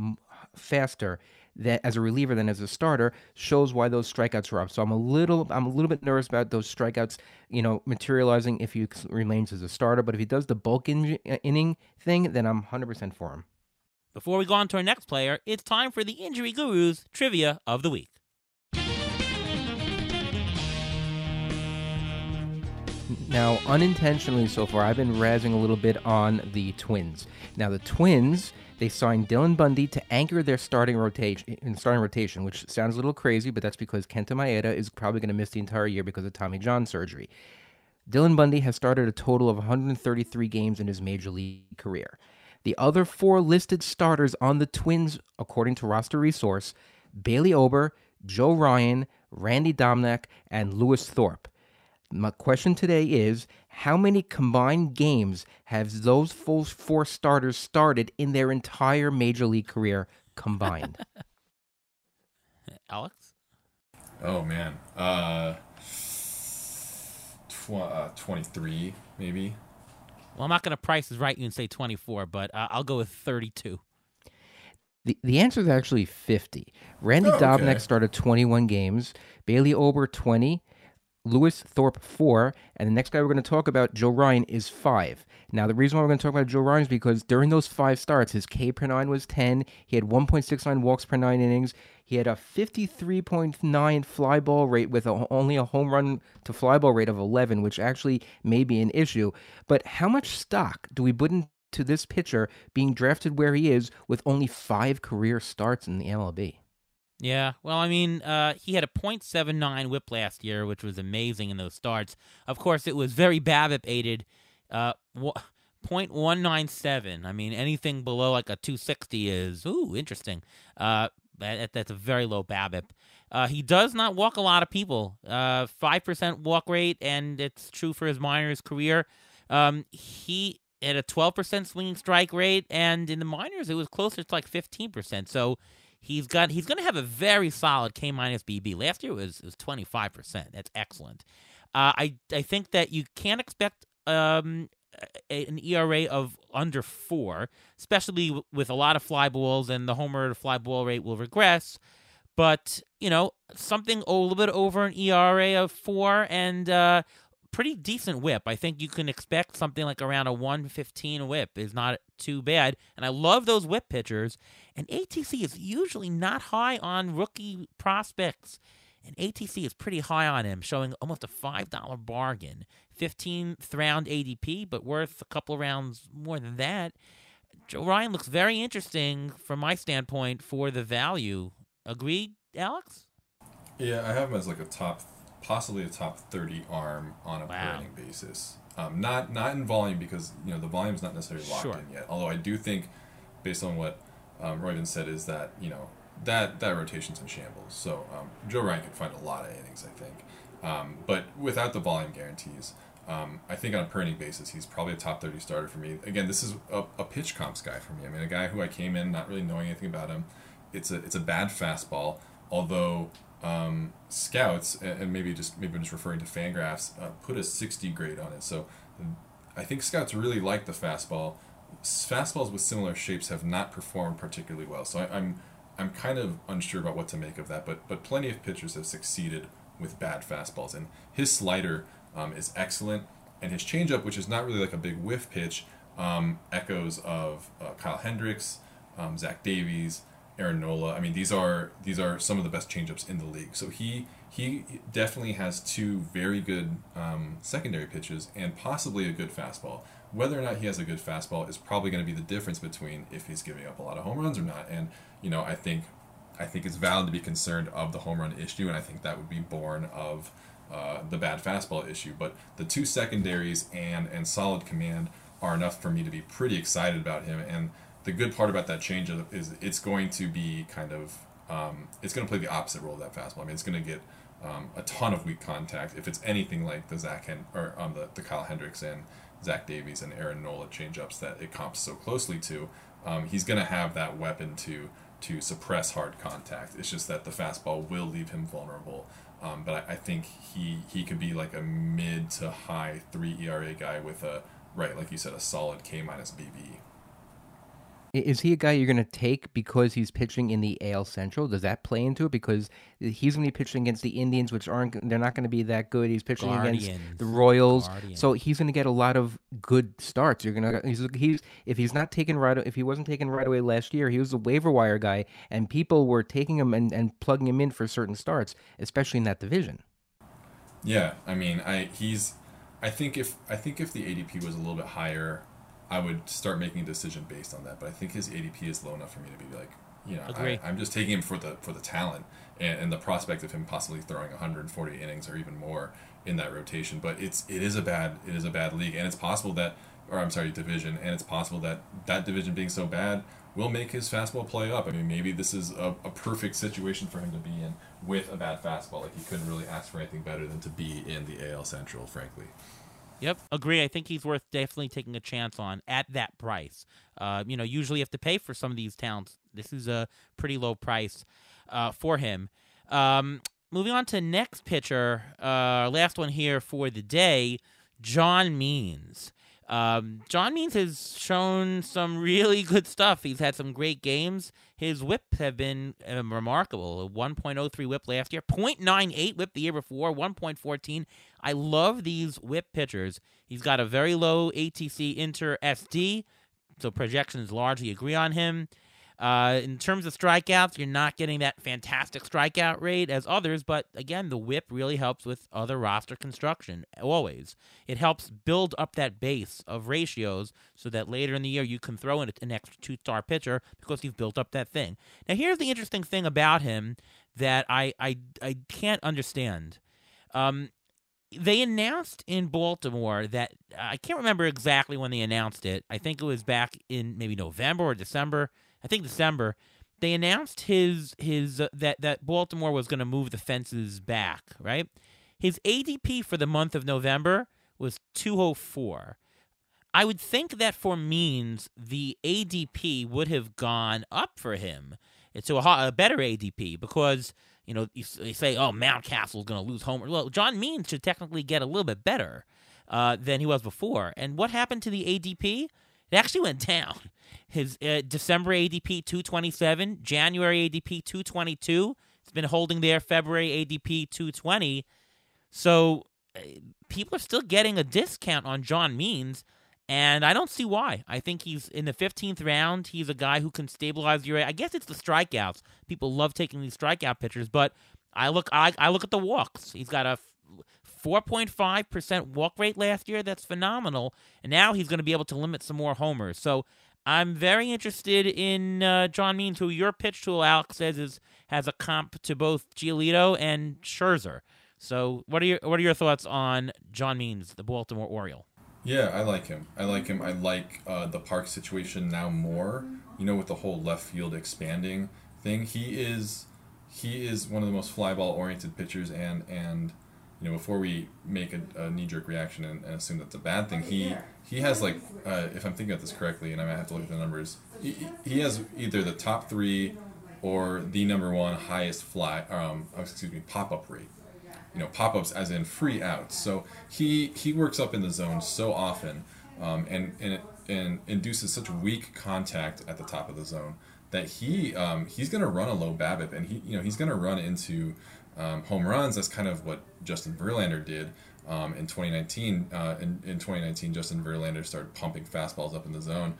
faster that as a reliever than as a starter shows why those strikeouts were up. So I'm a little I'm a little bit nervous about those strikeouts, you know, materializing if he remains as a starter. But if he does the bulk in, uh, inning thing, then I'm 100% for him. Before we go on to our next player, it's time for the Injury Gurus trivia of the week. Now, unintentionally so far, I've been razzing a little bit on the Twins. Now, the Twins they signed Dylan Bundy to anchor their starting rotation in starting rotation, which sounds a little crazy, but that's because Kenta Maeda is probably going to miss the entire year because of Tommy John surgery. Dylan Bundy has started a total of 133 games in his major league career. The other four listed starters on the Twins, according to Roster Resource, Bailey Ober, Joe Ryan, Randy Dobnak, and Lewis Thorpe. My question today is how many combined games have those full four starters started in their entire major league career combined? Alex? Oh man. Uh, tw- uh 23 maybe. Well, I'm not going to price is right you and say 24, but uh, I'll go with 32. The, the answer is actually 50. Randy oh, okay. Dobnak started 21 games, Bailey Ober 20, Lewis Thorpe, four. And the next guy we're going to talk about, Joe Ryan, is five. Now, the reason why we're going to talk about Joe Ryan is because during those five starts, his K per nine was 10. He had 1.69 walks per nine innings. He had a 53.9 fly ball rate with a, only a home run to fly ball rate of 11, which actually may be an issue. But how much stock do we put into this pitcher being drafted where he is with only five career starts in the MLB? Yeah, well, I mean, uh, he had a .79 WHIP last year, which was amazing in those starts. Of course, it was very BABIP aided. Uh, .197. I mean, anything below like a 260 is ooh interesting. Uh, that, that's a very low BABIP. Uh, he does not walk a lot of people. Uh, five percent walk rate, and it's true for his minors career. Um, he had a twelve percent swinging strike rate, and in the minors it was closer to like fifteen percent. So he's got he's going to have a very solid K minus BB. Last year it was was twenty five percent. That's excellent. Uh, I I think that you can't expect um, a, an ERA of under four, especially w- with a lot of fly balls, and the homer to fly ball rate will regress. But you know something a little bit over an ERA of four and uh, pretty decent whip. I think you can expect something like around a 115 whip is not too bad. And I love those whip pitchers. And ATC is usually not high on rookie prospects. And ATC is pretty high on him, showing almost a $5 bargain. 15th round ADP, but worth a couple rounds more than that. Joe Ryan looks very interesting from my standpoint for the value. Agreed, Alex? Yeah, I have him as like a top, possibly a top thirty arm on a Wow. basis. Um, not not in volume because you know the volume's not necessarily locked Sure. in yet. Although I do think, based on what um, Reuven said, is that you know that that rotation's in shambles. So um, Joe Ryan could find a lot of innings, I think. Um, but without the volume guarantees, um, I think on a per inning basis, he's probably a top 30 starter for me. Again, this is a, a pitch comps guy for me. I mean, a guy who I came in not really knowing anything about him. It's a it's a bad fastball, although um, scouts and, maybe just maybe I'm just referring to Fangraphs uh, put a 60 grade on it. So I think scouts really like the fastball. Fastballs with similar shapes have not performed particularly well. So I, I'm I'm kind of unsure about what to make of that. But but plenty of pitchers have succeeded with bad fastballs, and his slider um, is excellent, and his changeup, which is not really like a big whiff pitch, um, echoes of uh, Kyle Hendricks, um, Zach Davies, Aaron Nola. I mean, these are these are some of the best changeups in the league. So he he definitely has two very good um, secondary pitches and possibly a good fastball. Whether or not he has a good fastball is probably going to be the difference between if he's giving up a lot of home runs or not. And you know, I think I think it's valid to be concerned of the home run issue, and I think that would be born of uh, the bad fastball issue. But the two secondaries and and solid command are enough for me to be pretty excited about him. And the good part about that changeup is it's going to be kind of um, it's going to play the opposite role of that fastball. I mean, it's going to get um, a ton of weak contact if it's anything like the Zach Hen- or um, the, the Kyle Hendricks and Zach Davies and Aaron Nola changeups that it comps so closely to. Um, he's going to have that weapon to to suppress hard contact. It's just that the fastball will leave him vulnerable. Um, but I, I think he he could be like a mid to high three ERA guy with a right, like you said, a solid K minus BB. I- Is he a guy you're going to take because he's pitching in the AL Central? Does that play into it? Because he's going to be pitching against the Indians, which aren't they're not going to be that good. He's pitching against the Royals, Guardians. so he's going to get a lot of good starts. You're gonna he's he's if he's not taken right if he wasn't taken right away last year, he was a waiver wire guy, and people were taking him and, and plugging him in for certain starts, especially in that division. Yeah, I mean, I he's. I think if I think if the ADP was a little bit higher, I would start making a decision based on that. But I think his ADP is low enough for me to be like, you know, Agree. I, I'm just taking him for the for the talent and, and the prospect of him possibly throwing 140 innings or even more in that rotation. But it's it is a bad it is a bad league, and it's possible that, or I'm sorry, division, and it's possible that that division being so bad will make his fastball play up. I mean, maybe this is a, a perfect situation for him to be in with a bad fastball. Like he couldn't really ask for anything better than to be in the AL Central, frankly. Yep, agree. I think he's worth definitely taking a chance on at that price. Uh, you know, usually you have to pay for some of these talents. This is a pretty low price uh, for him. Um, moving on to next pitcher, uh, last one here for the day, John Means. Um, John Means has shown some really good stuff. He's had some great games. His whips have been um, remarkable. A 1.03 whip last year, 0.98 whip the year before, 1.14. I love these whip pitchers. He's got a very low ATC inter SD, so projections largely agree on him. Uh, in terms of strikeouts, you're not getting that fantastic strikeout rate as others, but again, the whip really helps with other roster construction. Always, it helps build up that base of ratios so that later in the year you can throw in an extra two-star pitcher because you've built up that thing. Now, here's the interesting thing about him that I I, I can't understand. Um, they announced in Baltimore that I can't remember exactly when they announced it. I think it was back in maybe November or December. I think December they announced his his uh, that that Baltimore was going to move the fences back, right? His ADP for the month of November was 204. I would think that for Means, the ADP would have gone up for him to a, a better ADP because, you know, you, you say, oh, Mountcastle's going to lose home. Well, John Means should technically get a little bit better uh, than he was before. And what happened to the ADP? It actually went down. His uh, December ADP 227, January ADP 222. It's been holding there. February ADP 220. So uh, people are still getting a discount on John Means. And I don't see why. I think he's in the 15th round. He's a guy who can stabilize your. I guess it's the strikeouts. People love taking these strikeout pitchers, but I look. I, I look at the walks. He's got a 4.5% walk rate last year. That's phenomenal. And now he's going to be able to limit some more homers. So I'm very interested in uh, John Means, who your pitch tool, Alex, says is has a comp to both Giolito and Scherzer. So what are your what are your thoughts on John Means, the Baltimore Oriole? Yeah, I like him. I like him. I like uh, the park situation now more. You know, with the whole left field expanding thing, he is he is one of the most flyball oriented pitchers, and and you know before we make a, a knee jerk reaction and, and, assume that's a bad thing, he he has like uh, if I'm thinking about this correctly, and I might have to look at the numbers, he, he has either the top three or the number one highest fly um excuse me pop up rate you know pop-ups as in free outs. So he he works up in the zone so often, um, and and and induces such weak contact at the top of the zone that he um, he's going to run a low BABIP, and he you know he's going to run into um, home runs. That's kind of what Justin Verlander did. Um, in 2019, uh, in, in 2019, Justin Verlander started pumping fastballs up in the zone.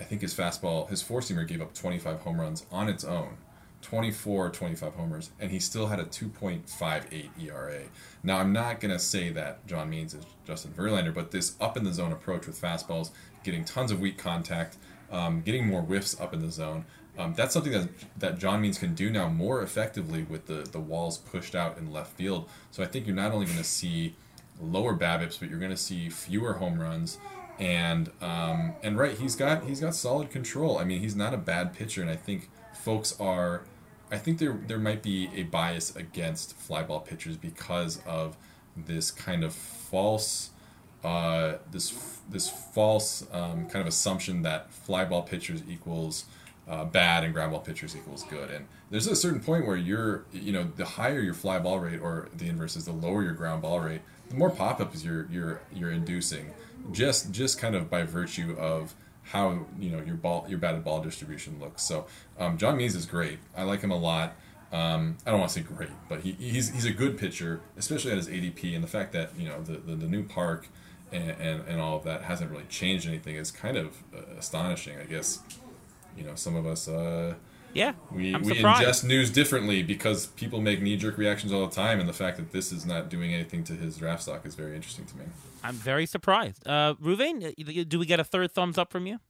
I think his fastball, his four seamer, gave up 25 home runs on its own 24 25 homers and he still had a 2.58 ERA. Now I'm not going to say that John Means is Justin Verlander, but this up in the zone approach with fastballs, getting tons of weak contact, um, getting more whiffs up in the zone. Um, that's something that that John Means can do now more effectively with the the walls pushed out in left field. So I think you're not only going to see lower BABIPs, but you're going to see fewer home runs. And um, and right, he's got he's got solid control. I mean, he's not a bad pitcher, and I think folks are I think there there might be a bias against flyball pitchers because of this kind of false uh, this this false um, kind of assumption that flyball pitchers equals uh, bad and ground ball pitchers equals good. And there's a certain point where you're you know the higher your fly ball rate or the inverse is the lower your ground ball rate, the more pop ups you're you're you're inducing just just kind of by virtue of how you know your ball your batted ball distribution looks. So um, John Means is great. I like him a lot. Um, I don't want to say great, but he, he's he's a good pitcher, especially at his ADP and the fact that you know the the, the new park and, and, and all of that hasn't really changed anything is kind of uh, astonishing. I guess you know some of us. Uh, yeah, we, I'm we surprised. ingest news differently because people make knee jerk reactions all the time, and the fact that this is not doing anything to his draft stock is very interesting to me. I'm very surprised. Uh, Reuven, do we get a third thumbs up from you?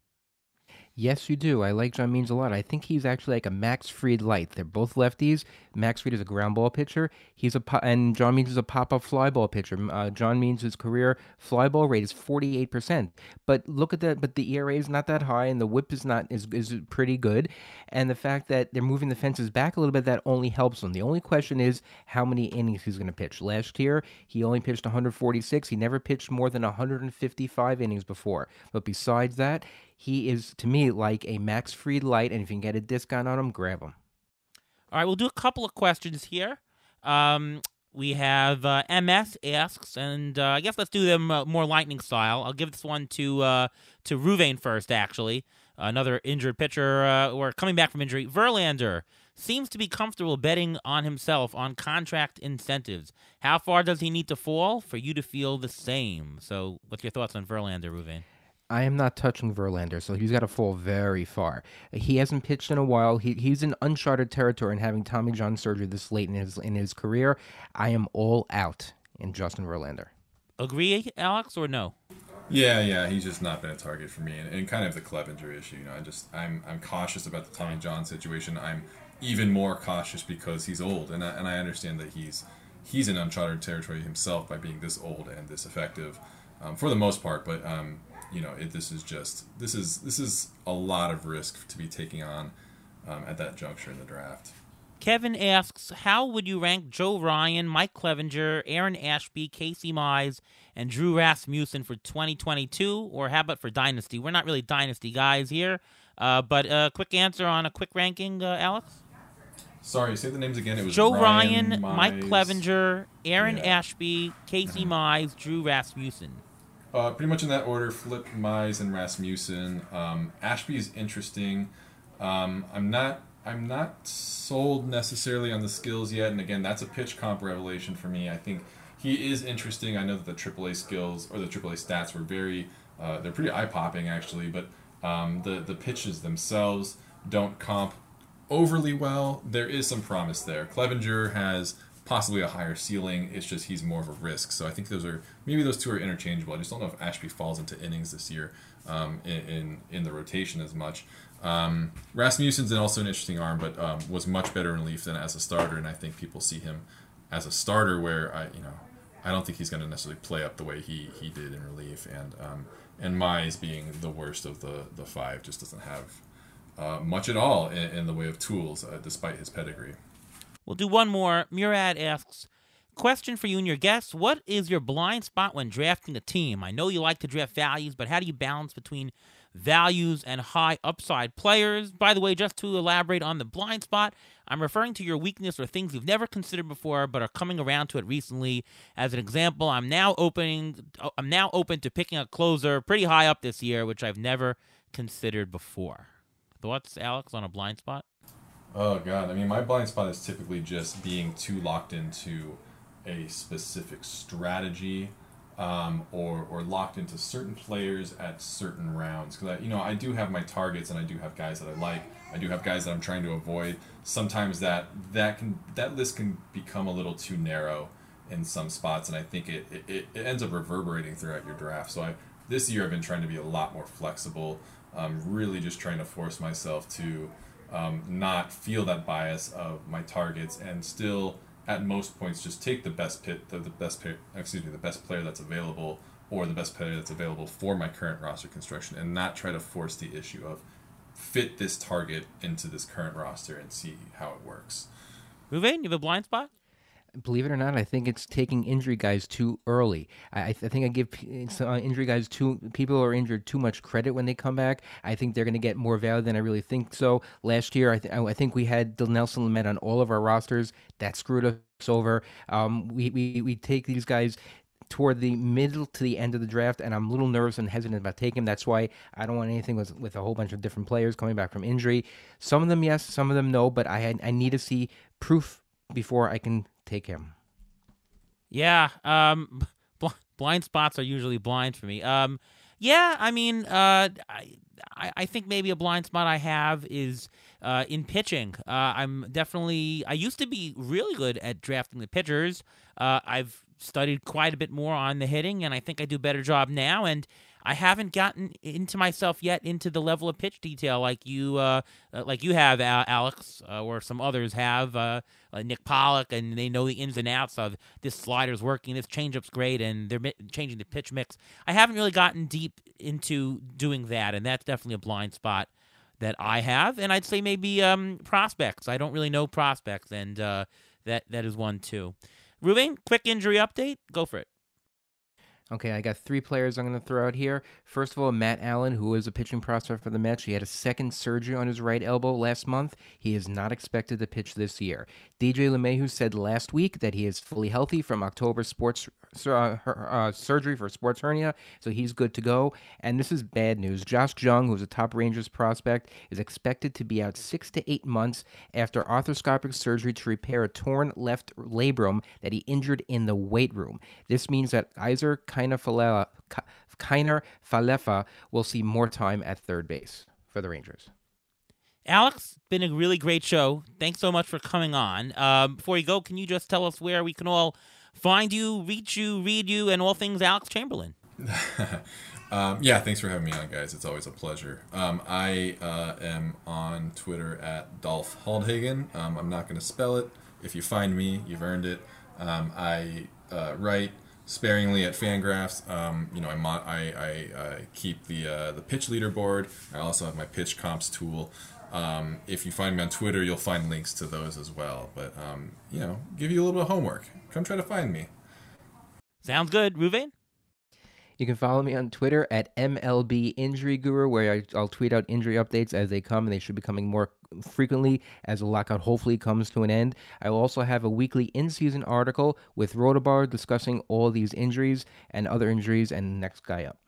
Yes, you do. I like John Means a lot. I think he's actually like a Max Fried light. They're both lefties. Max Fried is a ground ball pitcher. He's a po- and John Means is a pop up fly ball pitcher. Uh, John Means' his career fly ball rate is forty eight percent. But look at that. But the ERA is not that high, and the WHIP is not is is pretty good. And the fact that they're moving the fences back a little bit that only helps him. The only question is how many innings he's going to pitch. Last year he only pitched one hundred forty six. He never pitched more than one hundred and fifty five innings before. But besides that he is to me like a Max Fried light, and if you can get a discount on him, grab him. All right, we'll do a couple of questions here. Um, we have uh, MS asks, and uh, I guess let's do them uh, more lightning style. I'll give this one to uh, to Reuven first. Actually, another injured pitcher uh, or coming back from injury. Verlander seems to be comfortable betting on himself on contract incentives. How far does he need to fall for you to feel the same? So, what's your thoughts on Verlander, Reuven? I am not touching Verlander, so he's got to fall very far. He hasn't pitched in a while. He, he's in uncharted territory, and having Tommy John surgery this late in his in his career, I am all out in Justin Verlander. Agree, Alex, or no? Yeah, yeah, he's just not been a target for me, and, and kind of the Clevinger issue. You know, I just I'm I'm cautious about the Tommy John situation. I'm even more cautious because he's old, and I, and I understand that he's he's in uncharted territory himself by being this old and this effective, um, for the most part. But um, you know, it, this is just this is this is a lot of risk to be taking on um, at that juncture in the draft. Kevin asks, how would you rank Joe Ryan, Mike Clevinger, Aaron Ashby, Casey Mize, and Drew Rasmussen for 2022? Or how about for Dynasty? We're not really Dynasty guys here, uh, but a quick answer on a quick ranking, uh, Alex? Sorry, say the names again. It was Joe Ryan, Ryan, Mike Mize- Clevinger, Aaron Yeah. Ashby, Casey Mize, Drew Rasmussen. Uh, pretty much in that order: Flip, Mize, and Rasmussen. Um, Ashby is interesting. Um, I'm not. I'm not sold necessarily on the skills yet, and again, that's a pitch comp revelation for me. I think he is interesting. I know that the AAA skills or the AAA stats were very. Uh, they're pretty eye popping actually, but um, the the pitches themselves don't comp overly well. There is some promise there. Clevinger has possibly a higher ceiling. It's just he's more of a risk. So I think those are maybe those two are interchangeable. I just don't know if Ashby falls into innings this year um, in, in in the rotation as much. Um, Rasmussen's also an interesting arm, but um, was much better in relief than as a starter, and I think people see him as a starter where I you know I don't think he's going to necessarily play up the way he, he did in relief, and um, and Mize being the worst of the the five just doesn't have uh, much at all in, in the way of tools, uh, despite his pedigree. We'll do one more. Murad asks, question for you and your guests. What is your blind spot when drafting a team? I know you like to draft values, but how do you balance between values and high upside players? By the way, just to elaborate on the blind spot, I'm referring to your weakness or things you've never considered before but are coming around to it recently. As an example, I'm now opening I'm now open to picking a closer pretty high up this year, which I've never considered before. Thoughts, Alex, on a blind spot? Oh god, I mean, my blind spot is typically just being too locked into a specific strategy, um, or or locked into certain players at certain rounds. Because you know, I do have my targets, and I do have guys that I like. I do have guys that I'm trying to avoid. Sometimes that that can that list can become a little too narrow in some spots, and I think it it, it ends up reverberating throughout your draft. So I this year I've been trying to be a lot more flexible. Um, really just trying to force myself to um, not feel that bias of my targets and still at most points just take the best pit the, the best excuse me the best player that's available or the best player that's available for my current roster construction and not try to force the issue of fit this target into this current roster and see how it works. Reuven, you have a blind spot? Believe it or not, I think it's taking injury guys too early. I, I think I give uh, injury guys too people who are injured too much credit when they come back. I think they're going to get more value than I really think so. Last year, I, th- I think we had Dinelson Lamet on all of our rosters. That screwed us over. Um, we, we we take these guys toward the middle to the end of the draft, and I'm a little nervous and hesitant about taking him. That's why I don't want anything with, with a whole bunch of different players coming back from injury. Some of them yes, some of them no, but I had, I need to see proof before I can take him. Yeah, um, bl- blind spots are usually blind for me. Um, yeah, I mean, uh, I, I think maybe a blind spot I have is uh, in pitching. Uh, I'm definitely I used to be really good at drafting the pitchers. Uh, I've studied quite a bit more on the hitting, and I think I do a better job now. And I haven't gotten into myself yet into the level of pitch detail like you, uh, uh, like you have, Alex, uh, or some others have, uh, Nick Pollack, and they know the ins and outs of this slider's working, this changeup's great, and they're changing the pitch mix. I haven't really gotten deep into doing that, and that's definitely a blind spot that I have. And I'd say maybe um, prospects. I don't really know prospects, and uh, that that is one too. Reuven, quick injury update. Go for it. Okay, I got three players I'm going to throw out here. First of all, Matt Allan, who is a pitching prospect for the Mets. He had a second surgery on his right elbow last month. He is not expected to pitch this year. DJ LeMahieu said last week that he is fully healthy from October sports uh, her- uh, surgery for sports hernia, so he's good to go. And this is bad news. Josh Jung, who's a top Rangers prospect, is expected to be out six to eight months after arthroscopic surgery to repair a torn left labrum that he injured in the weight room. This means that Iser Kiner Falefa will see more time at third base for the Rangers. Alex, been a really great show. Thanks so much for coming on. Um, before you go, can you just tell us where we can all find you, reach you, read you, and all things Alex Chamberlain? Um, yeah, thanks for having me on, guys. It's always a pleasure. Um, I uh, am on Twitter at Dolph Hauldhagen. Um, I'm not going to spell it. If you find me, you've earned it. Um, I uh, write sparingly at Fangraphs. Um, you know, I, I, I, I keep the uh, the pitch leaderboard. I also have my pitch comps tool. Um, if you find me on Twitter, you'll find links to those as well. But um, you know, give you a little bit of homework. Come try to find me. Sounds good, Reuven. You can follow me on Twitter at MLB Injury Guru, where I, I'll tweet out injury updates as they come, and they should be coming more frequently as the lockout hopefully comes to an end. I will also have a weekly in season article with Rotoballer discussing all these injuries and other injuries and next guy up.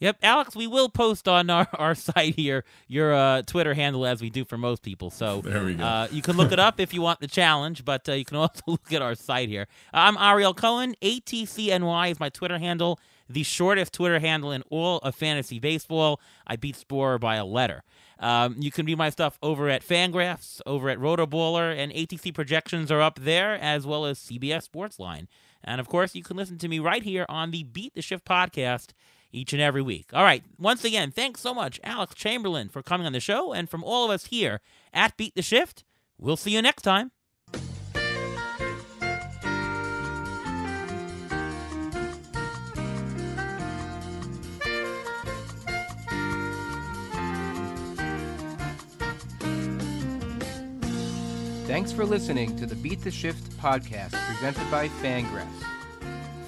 Yep, Alex, we will post on our, our site here your uh, Twitter handle as we do for most people. So There we go. Uh, you can look it up if you want the challenge, but uh, you can also look at our site here. I'm Ariel Cohen. ATCNY is my Twitter handle, the shortest Twitter handle in all of fantasy baseball. I beat Sporer by a letter. Um, you can read my stuff over at Fangraphs, over at Rotoballer, and ATC projections are up there, as well as CBS Sportsline. And of course, you can listen to me right here on the Beat the Shift podcast each and every week. All right. Once again, thanks so much, Alex Chamberlain, for coming on the show. And from all of us here at Beat the Shift, we'll see you next time. Thanks for listening to the Beat the Shift podcast presented by Fangraphs.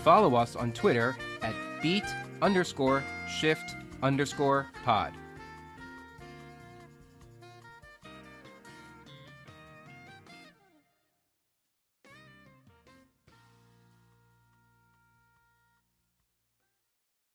Follow us on Twitter at beat underscore shift underscore pod.